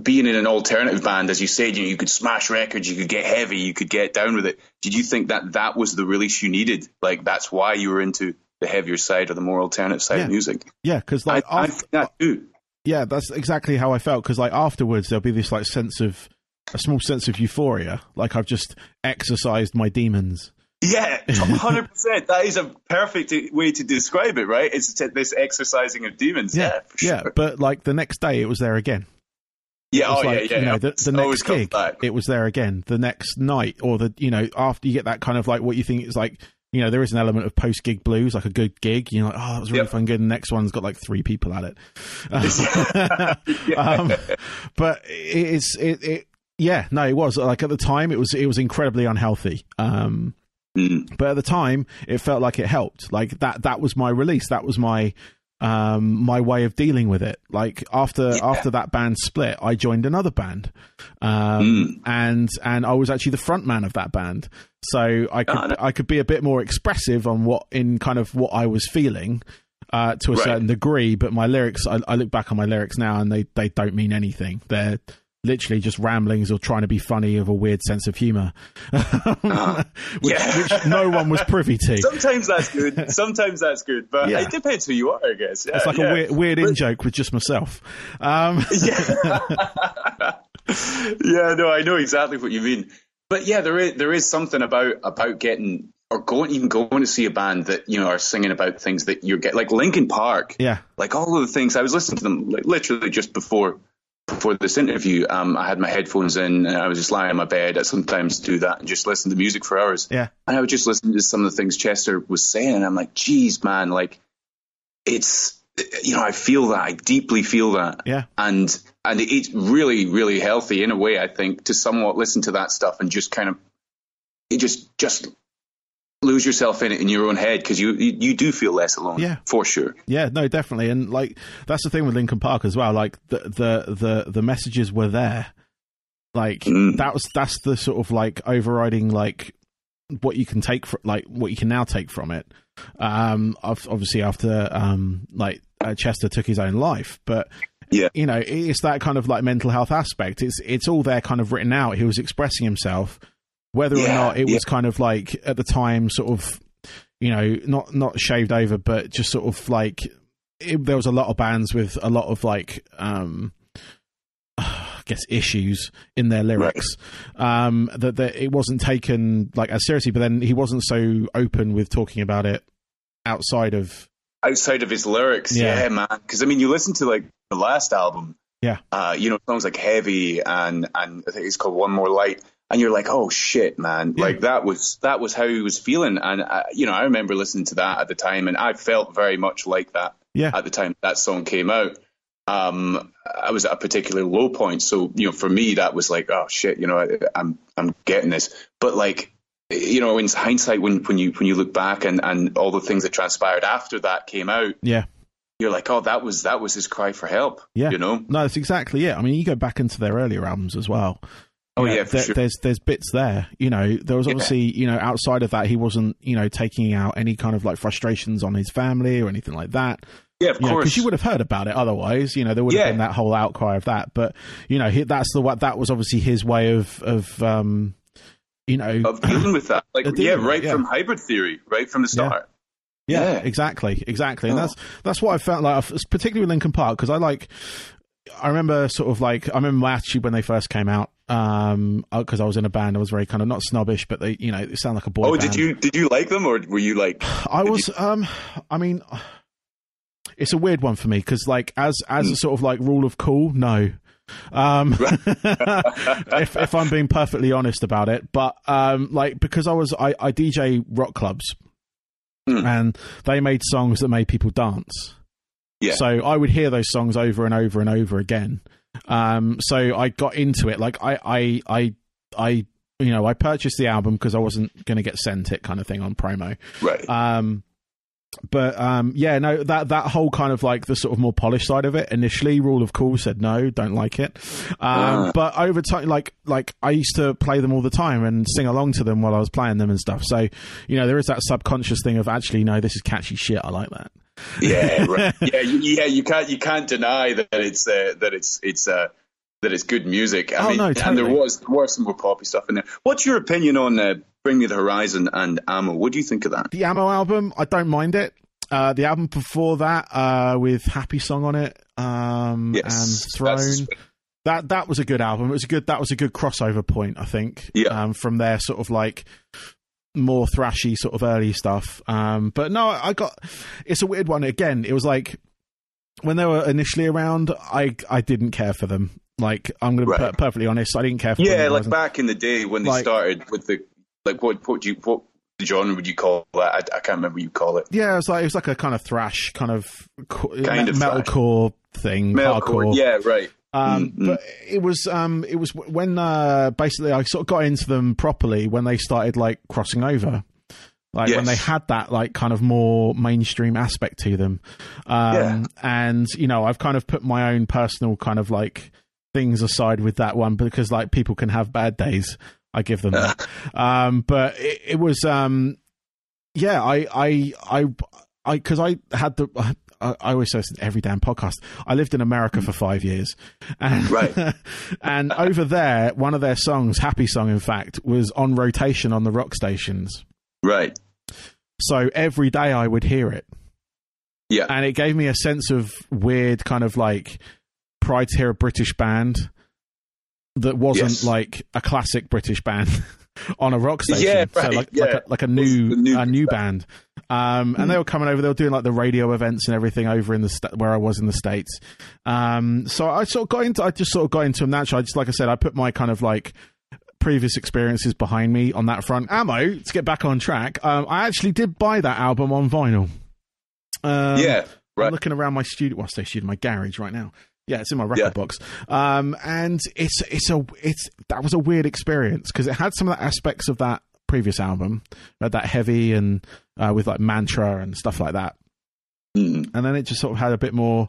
being in an alternative band, as you said, you know, you could smash records, you could get heavy, you could get down with it. Did you think that that was the release you needed? Like that's why you were into the heavier side or the more alternative side Yeah. of music? Yeah, because like I, I af- think that too. Yeah, that's exactly how I felt. Because like afterwards, there'll be this like sense of a small sense of euphoria, like I've just exercised my demons. Yeah, hundred percent. That is a perfect way to describe it, right? It's this exercising of demons. Yeah, for sure. yeah. But like the next day, it was there again. yeah. Oh, like, yeah, yeah. You know, yeah. the, the next gig, it was there again. The next night, or the you know after you get that kind of like what you think is like you know there is an element of post gig blues, like a good gig. You're like, oh, that was really Yep. fun. Good. The next one's got like three people at it. Yeah. um, but it's it, it yeah no it was like at the time it was it was incredibly unhealthy um Mm. but at the time it felt like it helped like that that was my release that was my um my way of dealing with it like after Yeah. after that band split i joined another band um Mm. and and i was actually the front man of that band so i could Ah, no. i could be a bit more expressive on what in kind of what i was feeling uh, to a Right. certain degree, but my lyrics, I, I look back on my lyrics now and they, they don't mean anything. They're literally just ramblings or trying to be funny of a weird sense of humor, which, Uh-huh. Yeah. which no one was privy to. Sometimes that's good. Sometimes that's good, but Yeah. it depends who you are, I guess. Yeah, It's like yeah. a weird, weird in joke with just myself. Um, yeah. yeah, no, I know exactly what you mean. But yeah, there is there is something about about getting or going even going to see a band that you know are singing about things that you're get like Linkin Park. yeah, Like all of the things I was listening to them like literally just before before this interview. Um, I had my headphones in and I was just lying on my bed. I sometimes do that and just listen to music for hours. yeah, And I would just listen to some of the things Chester was saying, and I'm like, geez, man, like it's you know, I feel that, I deeply feel that, yeah, and and it's really, really healthy in a way, I think, to somewhat listen to that stuff and just kind of, it just just lose yourself in it in your own head because you, you you do feel less alone, Yeah. for sure. yeah. No, definitely. And like that's the thing with Linkin Park as well. Like the the the, the messages were there. Like Mm. that was that's the sort of like overriding like what you can take from like what you can now take from it. Um, obviously after um like uh, Chester took his own life, but Yeah. you know it's that kind of like mental health aspect. It's it's all there kind of written out. He was expressing himself, whether or not it yeah. was kind of like at the time sort of you know not not shaved over, but just sort of like it, there was a lot of bands with a lot of like um I guess issues in their lyrics. Um, that that it wasn't taken like as seriously, but then he wasn't so open with talking about it outside of Outside of his lyrics, Yeah. yeah, man. Because I mean, you listen to like the last album, Yeah. uh, you know, songs like Heavy and and I think it's called One More Light, and you're like, oh shit, man, Yeah. like that was that was how he was feeling, and uh, you know, I remember listening to that at the time, and I felt very much like that yeah at the time that song came out. Um, I was at a particular low point, so you know, for me, that was like, oh shit, you know, I, I'm I'm getting this, but like, you know, in hindsight, when when you when you look back and and all the things that transpired after that came out, yeah you're like, oh, that was that was his cry for help, yeah you know, no that's exactly it. I mean you go back into their earlier albums as well. Oh yeah, for there- sure. there's there's bits there. You know, there was Yeah. obviously you know outside of that he wasn't you know taking out any kind of like frustrations on his family or anything like that. yeah, of you course, because you would have heard about it otherwise. You know, there would have Yeah. been that whole outcry of that. But you know, he, that's the what that was obviously his way of of um, you know, of dealing with that, like yeah, right yeah. from hybrid theory, right from the Yeah. start. yeah, yeah. exactly, exactly, and Oh. that's that's what I felt like, particularly with Linkin Park, because I like. I remember sort of like I remember my attitude when they first came out um because I was in a band I was very kind of not snobbish but they you know they sound like a boy Oh, band. did you did you like them or were you like? I was um I mean it's a weird one for me because like as as Hmm. a sort of like rule of cool no um if if I'm being perfectly honest about it but um like because I was I, I DJ rock clubs Hmm. and they made songs that made people dance Yeah. so I would hear those songs over and over and over again um so I got into it like I I I I you know I purchased the album because I wasn't going to get sent it kind of thing on promo Right. um, but um, yeah, no, that that whole kind of like the sort of more polished side of it. Initially, Rule of Cool said no, don't like it. Um, Ah. But over time, like like I used to play them all the time and sing along to them while I was playing them and stuff. So you know, there is that subconscious thing of actually, no, this is catchy shit. I like that. Yeah, right. yeah, you, yeah. You can't you can't deny that it's uh, that it's it's uh, that it's good music. I Oh, mean, no, and there was there was some more poppy stuff in there. What's your opinion on uh, Bring Me the Horizon and amo? What do you think of that? The amo album, I don't mind it. Uh, the album before that, uh, with Happy Song on it, um, Yes, and Throne. that that was a good album. It was a good that was a good crossover point, I think. Yeah. Um, from their sort of like more thrashy sort of early stuff. Um, but no, I got it's a weird one. Again, it was like when they were initially around, I I didn't care for them. Like I'm going to be Right. per- perfectly honest, I didn't care for Yeah, like back in the day when they Like- started with the like what what do you what genre would you call that? I, I can't remember what you call it. Yeah, it was like it was like a kind of thrash, kind of Kind of metalcore thing, hardcore. Yeah, right. Um, Mm, mm. But it was um, it was when uh, basically I sort of got into them properly when they started like crossing over, like when they had that like kind of more mainstream aspect to them. Um, Yeah. And you know, I've kind of put my own personal kind of like things aside with that one because like people can have bad days. I give them that. um, but it, it was um, yeah, I I I I because I had the. I, I always say this in every damn podcast. I lived in America for five years, and Right. and over there, one of their songs, "Happy Song," in fact, was on rotation on the rock stations. Right. So every day I would hear it, Yeah. and it gave me a sense of weird kind of like pride to hear a British band that wasn't Yes. like a classic British band on a rock station. Yeah, so like yeah. like a, like a new new a new band. Um, and they were coming over. They were doing like the radio events and everything over in the sta- where I was in the states. Um, so I sort of got into. I just sort of got into them naturally. I just like I said, I put my kind of like previous experiences behind me on that front. amo to get back on track. Um, I actually did buy that album on vinyl. Um, yeah. I'm looking around my studio. Well, I say studio, my garage right now. Yeah, it's in my record Yeah. box. Um, and it's it's a it's that was a weird experience because it had some of the aspects of that previous album, uh, that heavy and uh, with like mantra and stuff like that. Mm. And then it just sort of had a bit more.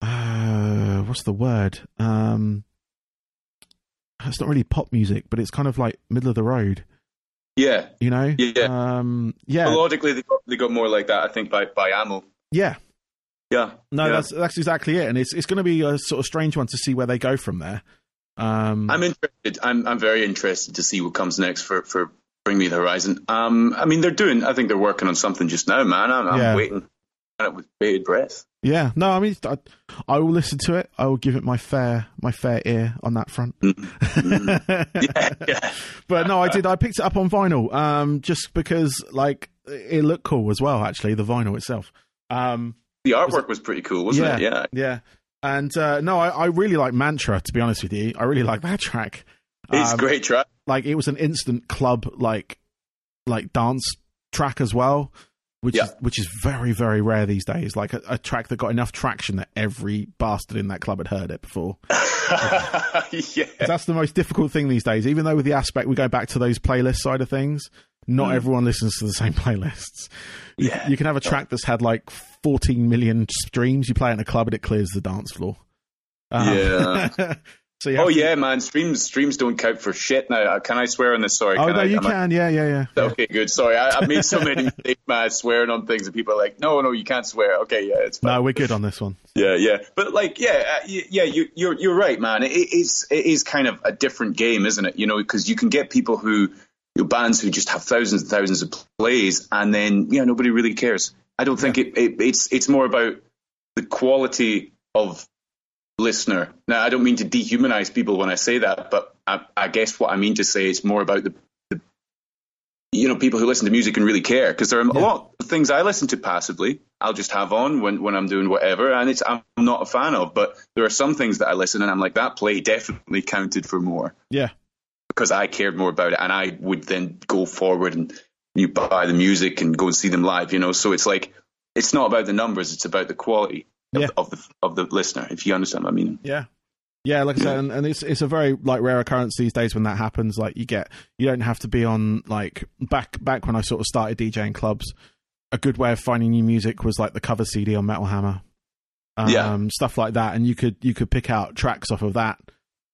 Uh, what's the word? Um, it's not really pop music, but it's kind of like middle of the road. Yeah. You know? Yeah. Um, yeah. Melodically, they got, they got more like that. I think by by amo. yeah. Yeah. No, Yeah. that's that's exactly it, and it's it's going to be a sort of strange one to see where they go from there. Um, I'm interested. I'm I'm very interested to see what comes next for for Bring Me the Horizon. Um, I mean, they're doing. I think they're working on something just now, man. I'm, I'm Yeah. waiting on it with bated breath. yeah, no, I mean, I, I will listen to it. I will give it my fair my fair ear on that front. Yeah, yeah. but no, I did. I picked it up on vinyl, um, just because like it looked cool as well. Actually, the vinyl itself. Um, The artwork was pretty cool, wasn't yeah, it? Yeah. yeah. And uh, no, I, I really like Mantra. To be honest with you, I really like that track. It's a Um, great track. like it was an instant club like like dance track as well which Yeah. is which is very very rare these days like a, a track that got enough traction that every bastard in that club had heard it before yeah. that's the most difficult thing these days even though with the aspect we go back to those playlist side of things not Mm. everyone listens to the same playlists you, Yeah. you can have a track that's had like 14 million streams you play it in a club and it clears the dance floor Um, Yeah. so Oh to- yeah, man. Streams streams don't count for shit now. Uh, Can I swear on this? Sorry. oh can no I, you am I- can yeah yeah yeah, yeah. Okay, good. Sorry, I, I made so many mistakes, man, swearing on things, and people are like, "No, no, you can't swear." Okay, yeah, it's fine. no we're good on this one Yeah, yeah, but like, yeah, uh, yeah, you, you're you're right, man. It is it is kind of a different game, isn't it? You know, because you can get people who, you know, bands who just have thousands and thousands of plays, and then yeah, nobody really cares. I don't think it, it it's it's more about the quality of listener. Now, I don't mean to dehumanize people when I say that, but I, I guess what I mean to say is more about the, the you know, people who listen to music and really care. Because there are Yeah. a lot of things I listen to passively. I'll just have on when, when I'm doing whatever, and it's I'm not a fan of. But there are some things that I listen and I'm like, that play definitely counted for more yeah because I cared more about it, and I would then go forward and you buy the music and go and see them live. You know, so it's like it's not about the numbers; it's about the quality of, Yeah. of the of the listener. If you understand what I mean. Yeah. Yeah, like I said, and, and it's it's a very like rare occurrence these days when that happens. Like you get, you don't have to be on like back back when I sort of started DJing clubs. a good way of finding new music was like the cover CD on Metal Hammer, um, Yeah. stuff like that, and you could you could pick out tracks off of that.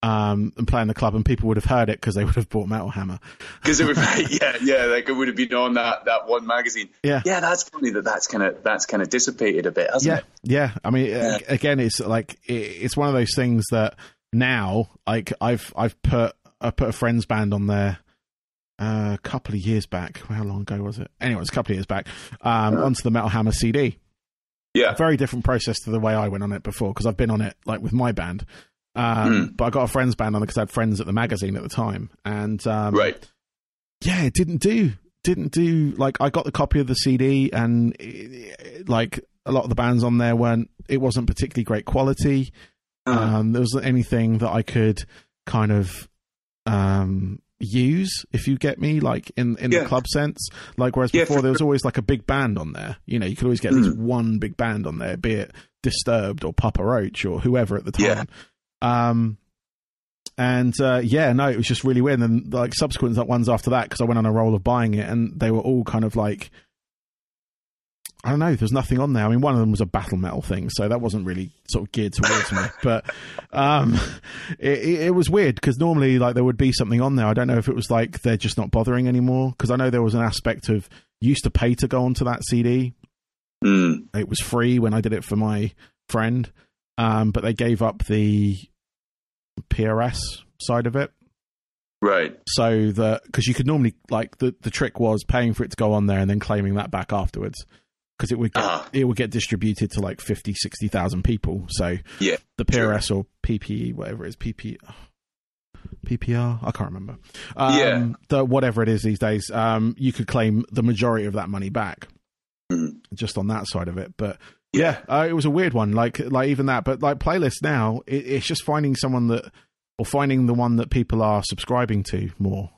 Um, and play in the club, and people would have heard it because they would have bought Metal Hammer. because it would, yeah, yeah, like it would have been on that, that one magazine. Yeah. yeah, that's funny that that's kind of that's kind of dissipated a bit, hasn't yeah, it? yeah. I mean, Yeah. again, it's like it, it's one of those things that now, like I've I've put I put a friends band on there uh, a couple of years back. How long ago was it? Anyway, it's a couple of years back. Um, onto the Metal Hammer CD. Yeah, Very different process to the way I went on it before because I've been on it like with my band. Um, Mm. But I got a friends band on it because I had friends at the magazine at the time, and um, right. yeah, it didn't do. Didn't do. Like I got the copy of the CD, and it, like a lot of the bands on there weren't. It wasn't particularly great quality. Uh, Um, there wasn't anything that I could kind of um, use, if you get me, like in in Yeah. the club sense. Like whereas Yeah, before there was always like a big band on there. You know, you could always get at least Mm. one big band on there, be it Disturbed or Papa Roach or whoever at the Yeah. Um, and uh, yeah, no, it was just really weird. And then like subsequent ones after that, because I went on a roll of buying it, and they were all kind of like. I don't know. There's nothing on there. I mean, one of them was a battle metal thing, so that wasn't really sort of geared towards me. But um, it, it, it was weird because normally, like, there would be something on there. I don't know if it was like they're just not bothering anymore. Because I know there was an aspect of used to pay to go onto that CD. mm, It was free when I did it for my friend, um, but they gave up the PRS side of it. right. So that because you could normally like the the trick was paying for it to go on there and then claiming that back afterwards because it would get, Ah. it would get distributed to like 50 60,000 people. So Yeah, the PRS or PPE whatever it is PP PPR I can't remember. Um, Yeah. the whatever it is these days um you could claim the majority of that money back Mhm. just on that side of it but yeah, uh, it was a weird one. Like, like even that, but like playlists now, it, it's just finding someone that, or finding the one that people are subscribing to more.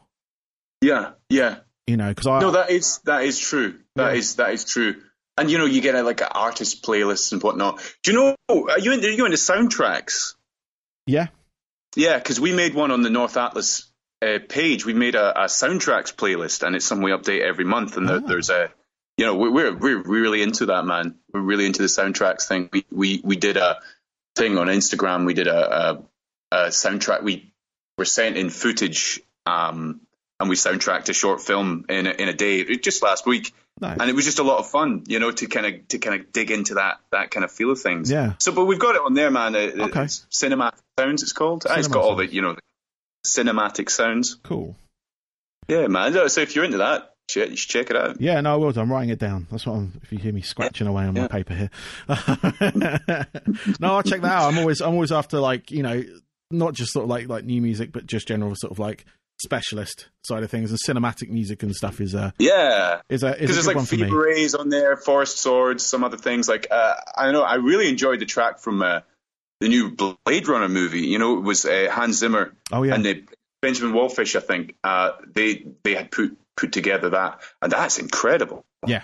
yeah, yeah. You know, because I No, that is that is true. That Yeah. is that is true. And you know, you get uh, like artist playlists and whatnot. Do you know? Are you into, are you into soundtracks? yeah, Yeah, because we made one on the North Atlas uh, page. We made a, a soundtracks playlist, and it's something we update every month. And there, Ah. there's a, you know, we're, we're we're really into that, man. We're really into the soundtracks thing. We we we did a thing on Instagram. We did a, a, a soundtrack. We were sent in footage, um, and we soundtracked a short film in a, in a day, just last week. nice. And it was just a lot of fun, you know, to kind of to kind of dig into that that kind of feel of things. Yeah. So, but we've got it on there, man. It, Okay. It's cinematic sounds. It's called. Ah, it's got all the you know cinematic sounds. cool. Yeah, man. So if you're into that, check, you should check it out. Yeah, no, I will. I'm writing it down. That's what I'm. If you hear me scratching away on my Yeah. paper here, no, I'll check that out. I'm always, I'm always after like you know, not just sort of like like new music, but just general sort of like specialist side of things. And cinematic music and stuff is a Yeah, is a because there's like. Fever Ray's on there, Forest Swords, some other things. Like uh, I don't know. I really enjoyed the track from uh, the new Blade Runner movie. You know, it was uh, Hans Zimmer Oh yeah, and they, Benjamin Wallfisch. I think uh, they they had put put together that, and that's incredible. Yeah.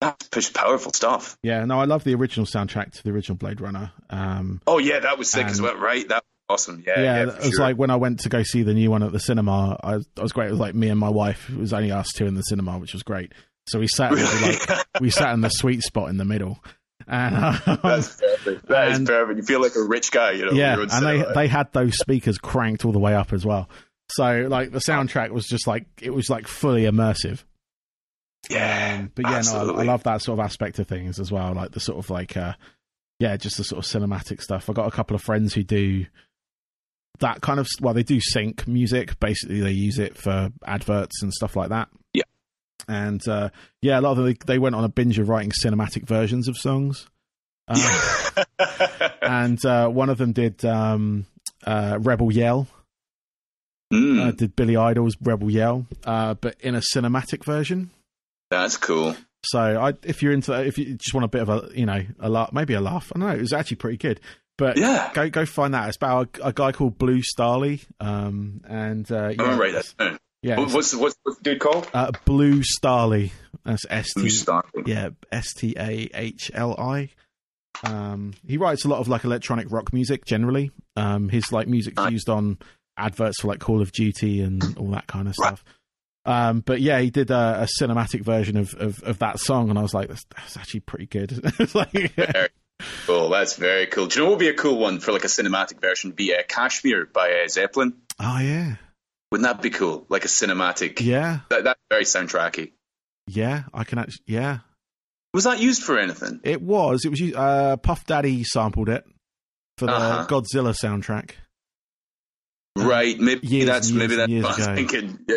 That's just powerful stuff. yeah. No, I love the original soundtrack to the original Blade Runner. Um, Oh yeah, that was sick as well, right? That was awesome. Yeah, yeah, yeah, it was sure. like when I went to go see the new one at the cinema. I, I was great. It was like me and my wife. It was only us two in the cinema, which was great. So we sat in the, Really? like we sat in the sweet spot in the middle, and uh, That's perfect. That is And- perfect. You feel like a rich guy, you know. yeah, and they they had those speakers cranked all the way up as well. So like the soundtrack was just like it was like fully immersive. yeah, Um, but yeah, no, I. I love that sort of aspect of things as well. Like the sort of like, uh, yeah, just the sort of cinematic stuff. I got a couple of friends who do that kind of. Well, they do sync music. Basically, they use it for adverts and stuff like that. Yeah. And uh, yeah, a lot of them they, they went on a binge of writing cinematic versions of songs. Um, and uh, one of them did um, uh, Rebel Yell. Mm, Uh, did Billy Idol's Rebel Yell, uh, but in a cinematic version. that's cool. So I, if you're into, if you just want a bit of a, you know, a laugh, maybe a laugh. I don't know. It was actually pretty good. But Yeah, go go find that. It's about a, a guy called Blue Stahli. Um, and uh, yeah, that yeah, What- What's what's what's the dude called? uh, Blue Stahli. That's S Blue T. Yeah, S T A H L I. Um, he writes a lot of like electronic rock music generally. Um, his like music's used on adverts for like Call of Duty and all that kind of stuff. Um, but yeah, he did a, a cinematic version of, of, of that song, and I was like, that's, that's actually pretty good. like, yeah. Cool. That's very cool. Do you know what would be a cool one for like a cinematic version? Be uh, Kashmir by uh, Zeppelin. Oh yeah, Wouldn't that be cool? Like a cinematic. yeah, That, that's very soundtracky. yeah. I can actually, yeah. Was that used for anything? It was. It was. Uh, Puff Daddy sampled it for the Uh-huh. Godzilla soundtrack. Uh, Right. Maybe years that's and maybe that's what I'm thinking. Yeah.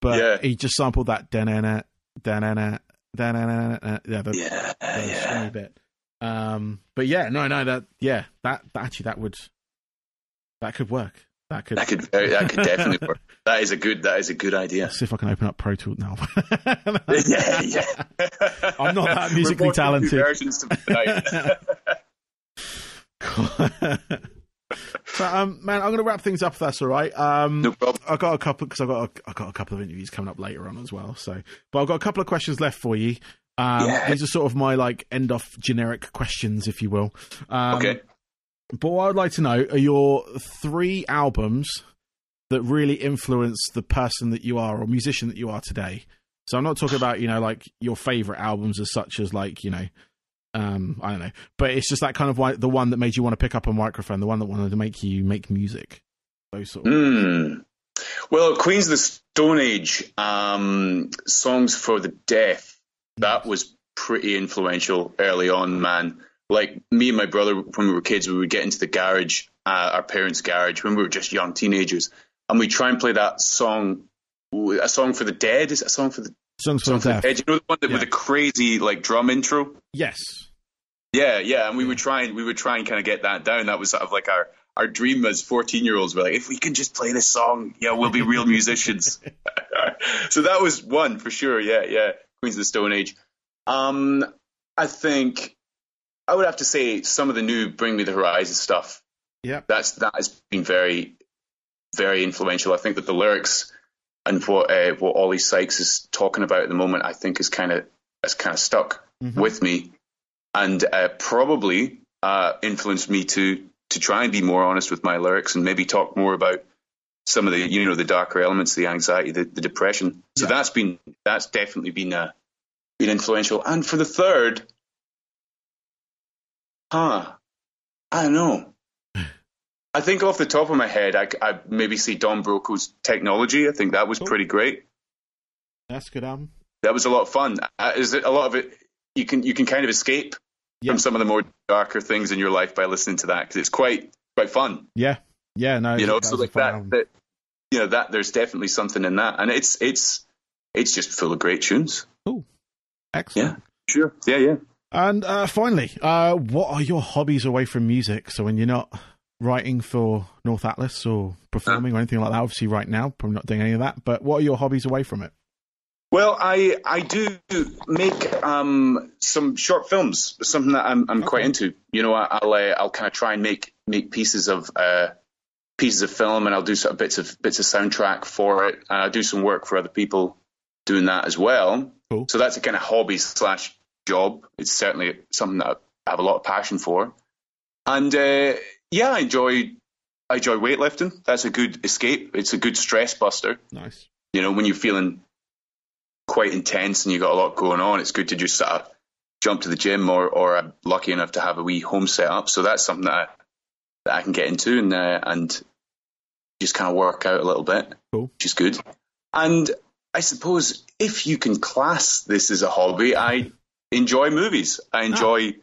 But Yeah. he just sampled that da-na-na, da-na-na, da-na-na, yeah, the, Yeah. the yeah. bit. Um, but yeah, no, no, that yeah, that, that actually that would that could work. That could. That could that could definitely work. That is a good that is a good idea. Let's see if I can open up Pro Tools now. yeah, yeah. I'm not that musically We're both doing two talented. versions tonight. So, um, man, I'm going to wrap things up. If that's all right. Um, no problem. I got a couple because I got a, I got a couple of interviews coming up later on as well. So, but I've got a couple of questions left for you. Um, Yeah. These are sort of my like end off generic questions, if you will. Um, Okay. But what I'd like to know are your three albums that really influence the person that you are or musician that you are today. So I'm not talking about you know like your favorite albums as such as like you know um I don't know, but it's just that kind of why the one that made you want to pick up a microphone, the one that wanted to make you make music. Those sort of Hmm. Well, Queens of the Stone Age, um, songs for the deaf. That was pretty influential early on, man. Like me and my brother, when we were kids, we would get into the garage, uh, our parents' garage, when we were just young teenagers, and we try and play that song, a song for the dead. Is it a song for the songs for song the for the deaf. You know the one that with Yeah. the crazy like drum intro. Yes. Yeah, yeah, and we would try and we would try and kind of get that down. That was sort of like our our dream as fourteen year olds. We're like, if we can just play this song, yeah, we'll be real musicians. so that was one for sure. Yeah, yeah, Queens of the Stone Age. Um, I think I would have to say some of the new Bring Me the Horizon stuff. Yeah, That's that has been very, very influential. I think that the lyrics and what uh, what Oli Sykes is talking about at the moment, I think is kind of has kind of stuck Mhm. with me, and uh, probably uh, influenced me to to try and be more honest with my lyrics and maybe talk more about some of the you know the darker elements, the anxiety, the, the depression. So Yeah. that's been that's definitely been uh, been influential. And for the third, huh? I don't know. I think off the top of my head, I, I maybe see Don Broco's technology. I think that was Cool. pretty great. That's good album. That was a lot of fun. Uh, is it a lot of it? You can you can kind of escape Yeah. from some of the more darker things in your life by listening to that because it's quite quite fun. Yeah. Yeah, no. you know, so like that, album. that you know that there's definitely something in that, and it's it's it's just full of great tunes. Oh, excellent. Yeah, Sure. Yeah, yeah. And uh, finally, uh, what are your hobbies away from music? So when you're not writing for North Atlas or performing or anything like that, obviously right now, probably not doing any of that. But what are your hobbies away from it? Well, I I do make um, some short films, something that I'm I'm quite into. You know, I- I'll uh, I'll kind of try and make make pieces of uh, pieces of film, and I'll do sort of bits of bits of soundtrack for it, and I'll do some work for other people doing that as well. Cool. So that's a kind of hobby slash job. It's certainly something that I have a lot of passion for, and uh, yeah, I enjoy I enjoy weightlifting. That's a good escape. It's a good stress buster Nice. you know, when you're feeling quite intense and you've got a lot going on, it's good to just sort of jump to the gym or, or I'm lucky enough to have a wee home set up. So that's something that I, that I can get into and, uh, and just kind of work out a little bit, Cool. which is good. And I suppose if you can class this as a hobby, I enjoy movies. I enjoy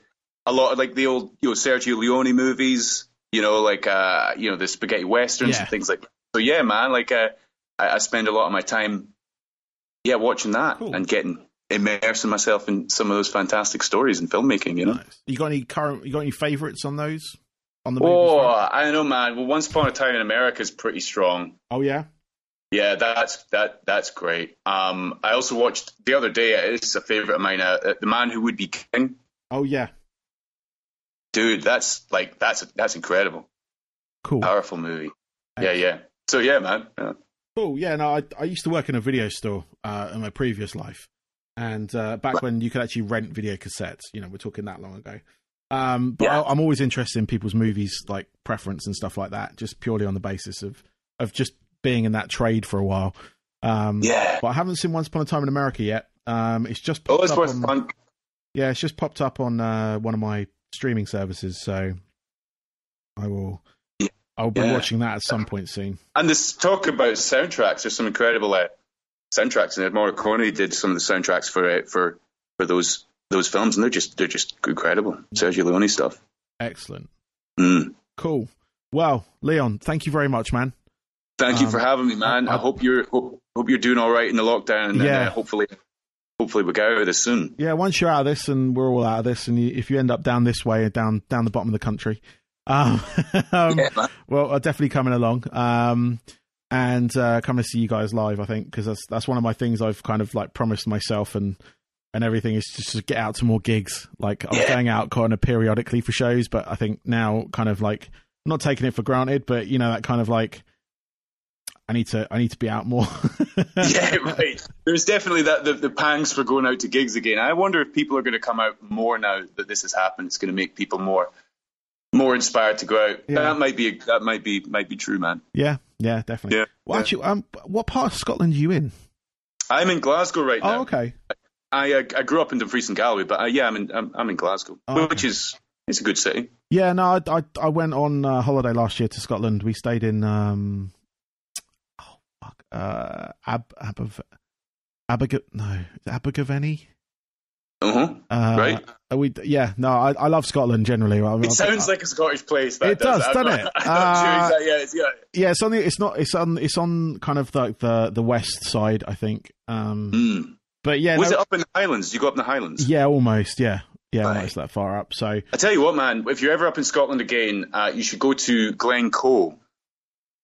a lot of like the old, you know, Sergio Leone movies, you know, like, uh, you know, the spaghetti westerns Yeah. and things like That. So yeah, man, like, uh, I, I spend a lot of my time, yeah, watching that Cool. and getting immersing myself in some of those fantastic stories and filmmaking. You know. Nice. You got any current? You got any favorites on those? On the Oh? I know, man. Well, Once Upon a Time in America is pretty strong. oh yeah. Yeah, that's that that's great. Um, I also watched the other day. It's a favorite of mine. Uh, The Man Who Would Be King. Oh yeah. Dude, that's like that's that's incredible. Cool. Powerful movie. Yeah, yeah. So yeah, man. Yeah. Cool. Yeah. No, I I used to work in a video store uh, in my previous life, and uh, back Right. when you could actually rent video cassettes. You know, we're talking that long ago. Um, but Yeah. I, I'm always interested in people's movies, like preference and stuff like that, just purely on the basis of of just being in that trade for a while. Um, Yeah. but I haven't seen Once Upon a Time in America yet. Um, it's just Oh, it's up worth on, fun. yeah, it's just popped up on uh, one of my streaming services, so I will. I'll be Yeah. watching that at some point soon. And this talk about soundtracks. There's some incredible uh, soundtracks, and Morricone did some of the soundtracks for uh, for for those those films, and they're just they're just incredible. Sergio Leone stuff. Excellent, Mm. cool. Well, Leon, thank you very much, man. Thank you Um, for having me, man. I- I, hope you're hope, hope you're doing all right in the lockdown, and Yeah. uh, hopefully hopefully we get out of this soon. Yeah, once you're out of this, and we're all out of this, and you, if you end up down this way, down down the bottom of the country, um, um, Yeah, well, I'm definitely coming along. Um, and uh, coming to see you guys live, I think, because that's that's one of my things I've kind of like promised myself and and everything is just to get out to more gigs. Like I'm Yeah. going out kind of periodically for shows, but I think now kind of like I'm not taking it for granted, but you know that kind of like I need to I need to be out more. yeah, right. There's definitely that the, the pangs for going out to gigs again. I wonder if people are going to come out more now that this has happened. It's going to make people more more inspired to go out. Yeah. That might be that might be might be true, man. yeah, yeah, definitely. Yeah, Well, yeah. actually, um, what part of Scotland are you in? I'm in Glasgow right now. Oh, okay. I uh, I grew up in Dumfries and Galloway, but uh, yeah, I'm in I'm, I'm in Glasgow, Oh, okay. which is it's a good city. Yeah, no, I I, I went on uh, holiday last year to Scotland. We stayed in um, oh uh, Ab Aberf- Aberg no is Abergavenny. Uh-huh. Uh, Right. We yeah, no, I, I love Scotland generally. I, It sounds like a Scottish place. That It does, doesn't not- it? I'm sure Uh, yeah, it's, yeah. yeah, it's on the, it's not it's on it's on kind of like the the west side, I think. Um, Mm. but yeah, Was no- it up in the Highlands? Did you go up in the Highlands? yeah, almost, yeah, yeah, Right. almost that far up. So I tell you what, man. If you're ever up in Scotland again, uh, you should go to Glencoe.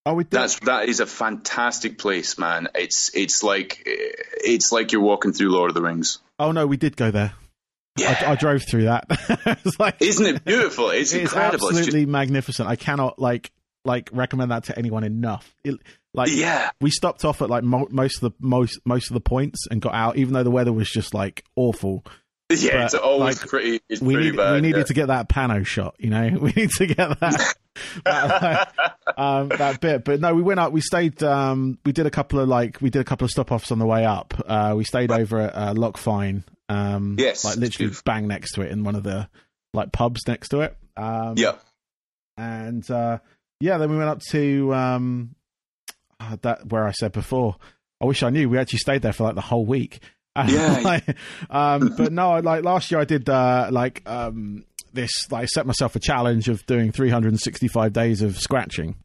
Oh, we did. That's that is a fantastic place, man. It's it's like it's like you're walking through Lord of the Rings. oh no, we did go there. Yeah, I, I drove through that. it's like isn't it beautiful? It's, it's incredible. absolutely It's magnificent. I cannot like like recommend that to anyone enough. It, like yeah, we stopped off at like mo- most of the most most of the points and got out, even though the weather was just like awful. Yeah. But, It's always like, pretty. It's We pretty need, bad. we needed yeah. to get that pano shot. You know, we need to get that that, um, that bit. But no, we went up. We stayed. Um, we did a couple of like we did a couple of stop offs on the way up. Uh, we stayed over at uh, Loch Fyne. Um, Yes, like literally bang next to it in one of the like pubs next to it. Um, yeah, and uh, yeah, then we went up to um, uh, that where I said before. I wish I knew. We actually stayed there for like the whole week. Yeah. Like, um, but no, like last year I did uh, like um, this. Like, I set myself a challenge of doing 365 days of scratching.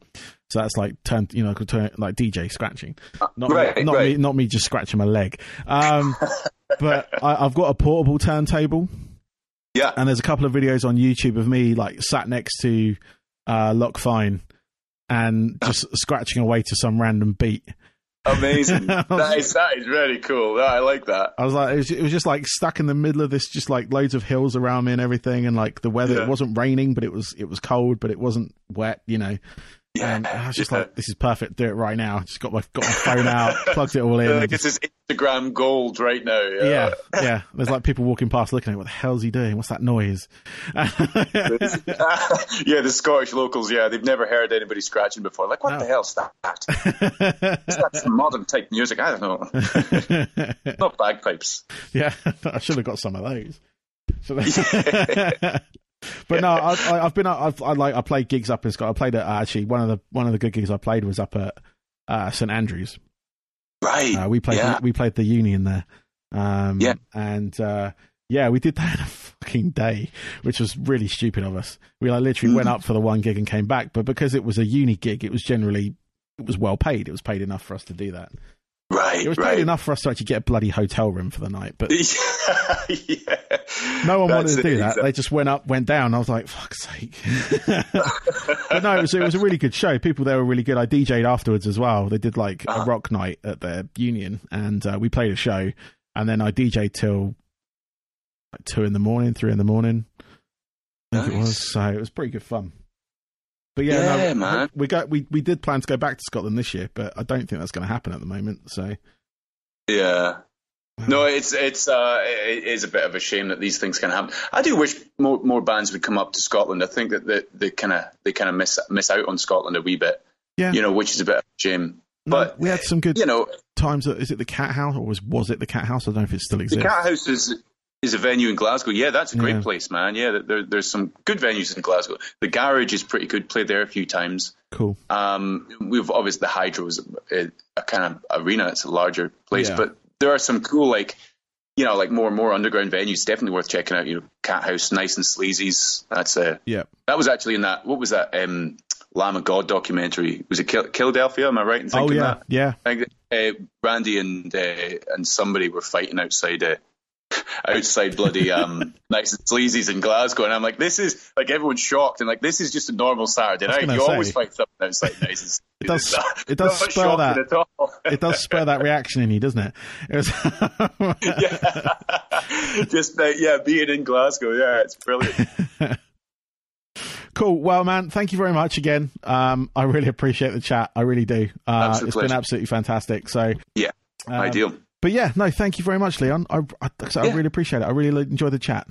So that's like turn, you know, turn, like DJ scratching, not right, me, not right. me, not me just scratching my leg. Um, but I, I've got a portable turntable yeah. and there's a couple of videos on YouTube of me like sat next to uh, Loch Fyne and just scratching away to some random beat. Amazing. That is that is really cool. Yeah, I like that. I was like, it was, it was just like stuck in the middle of this, just like loads of hills around me and everything, and like the weather. Yeah. It wasn't raining, but it was it was cold, but it wasn't wet, you know. Yeah, And I was just yeah. like, this is perfect. Do it right now. Just got my got my phone out, plugged it all in. Think just- it's his Instagram gold right now. yeah, yeah. There's like people walking past looking at what the hell's he doing? What's that noise? yeah, the Scottish locals, yeah, they've never heard anybody scratching before. Like, what No. the hell's that? Is that some modern type music? I don't know. Not bagpipes. Yeah, I should have got some of those. Have- but no, I, I, I've been. I've I like. I played gigs up in Scotland. I played at uh, actually one of the one of the good gigs I played was up at uh, St Andrews. Right. Uh, we played. Yeah. We played the Union there. Um, Yeah. and uh, yeah, we did that in a fucking day, which was really stupid of us. We like literally went Mm. up for the one gig and came back, but because it was a uni gig, it was generally it was well paid. It was paid enough for us to do that. Right. It was right. enough for us to actually get a bloody hotel room for the night, but yeah. No one wanted to do it, that. exactly. They just went up, went down. I was like, "Fuck's sake!" but no, it was it was a really good show. People there were really good. I DJ'd afterwards as well. They did like a Uh-huh. rock night at their union, and uh, we played a show. And then I DJ'd till like two in the morning, three in the morning. I think it was. So it was pretty good fun. But yeah, Yeah, no, man. we got we we did plan to go back to Scotland this year, but I don't think that's going to happen at the moment. So Yeah. No, it's it's uh, it is a bit of a shame that these things can happen. I do wish more more bands would come up to Scotland. I think that they, they kind of they kind of miss miss out on Scotland a wee bit. Yeah. You know, which is a bit of a shame. But we had some good you know, times. Is it the Cat House or was was it the Cat House? I don't know if it still exists. the. Cat House is is a venue in Glasgow. Yeah, that's a great Yeah. place, man. Yeah, there, there's some good venues in Glasgow. The Garage is pretty good. Played there a few times. Cool. Um, we've obviously the Hydro is a, a kind of arena. It's a larger place, Yeah. but there are some cool like you know like more and more underground venues. Definitely worth checking out. You know, Cat House, Nice and Sleazy's. That's a Yeah. that was actually in that. What was that? Um, Lamb of God documentary. Was it Kil- Philadelphia? Am I right in Oh thinking yeah. that? Yeah. I think uh, Randy and uh, and somebody were fighting outside uh, outside bloody um, Nice N Sleazy's in Glasgow, and I'm like, this is like everyone's shocked, and like this is just a normal Saturday night. You say. always fight something outside nice. It does- it does spur that. It does spur that reaction in you, doesn't it? It was. yeah. just uh, yeah, being in Glasgow, yeah, it's brilliant. Cool. Well, man, thank you very much again. Um, I really appreciate the chat. I really do. Uh, it's been absolutely fantastic. So, Yeah, um, ideal. But yeah, no, thank you very much, Leon. I, I, I Yeah. really appreciate it. I really enjoyed the chat.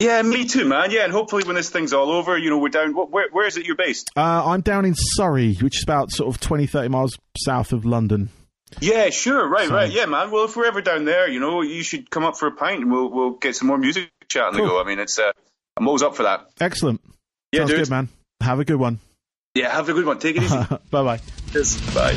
Yeah, me too, man. Yeah, and hopefully when this thing's all over, you know, we're down. Where, where is it you're based? Uh, I'm down in Surrey, which is about sort of 20, 30 miles south of London. Yeah, sure, right, So- right. Yeah, man. Well, if we're ever down there, you know, you should come up for a pint and we'll we'll get some more music chatting Cool. to go. I mean, it's uh, I'm always up for that. Excellent. Yeah, Sounds dude. good, man. Have a good one. Yeah, have a good one. Take it easy. bye bye. Cheers. Bye.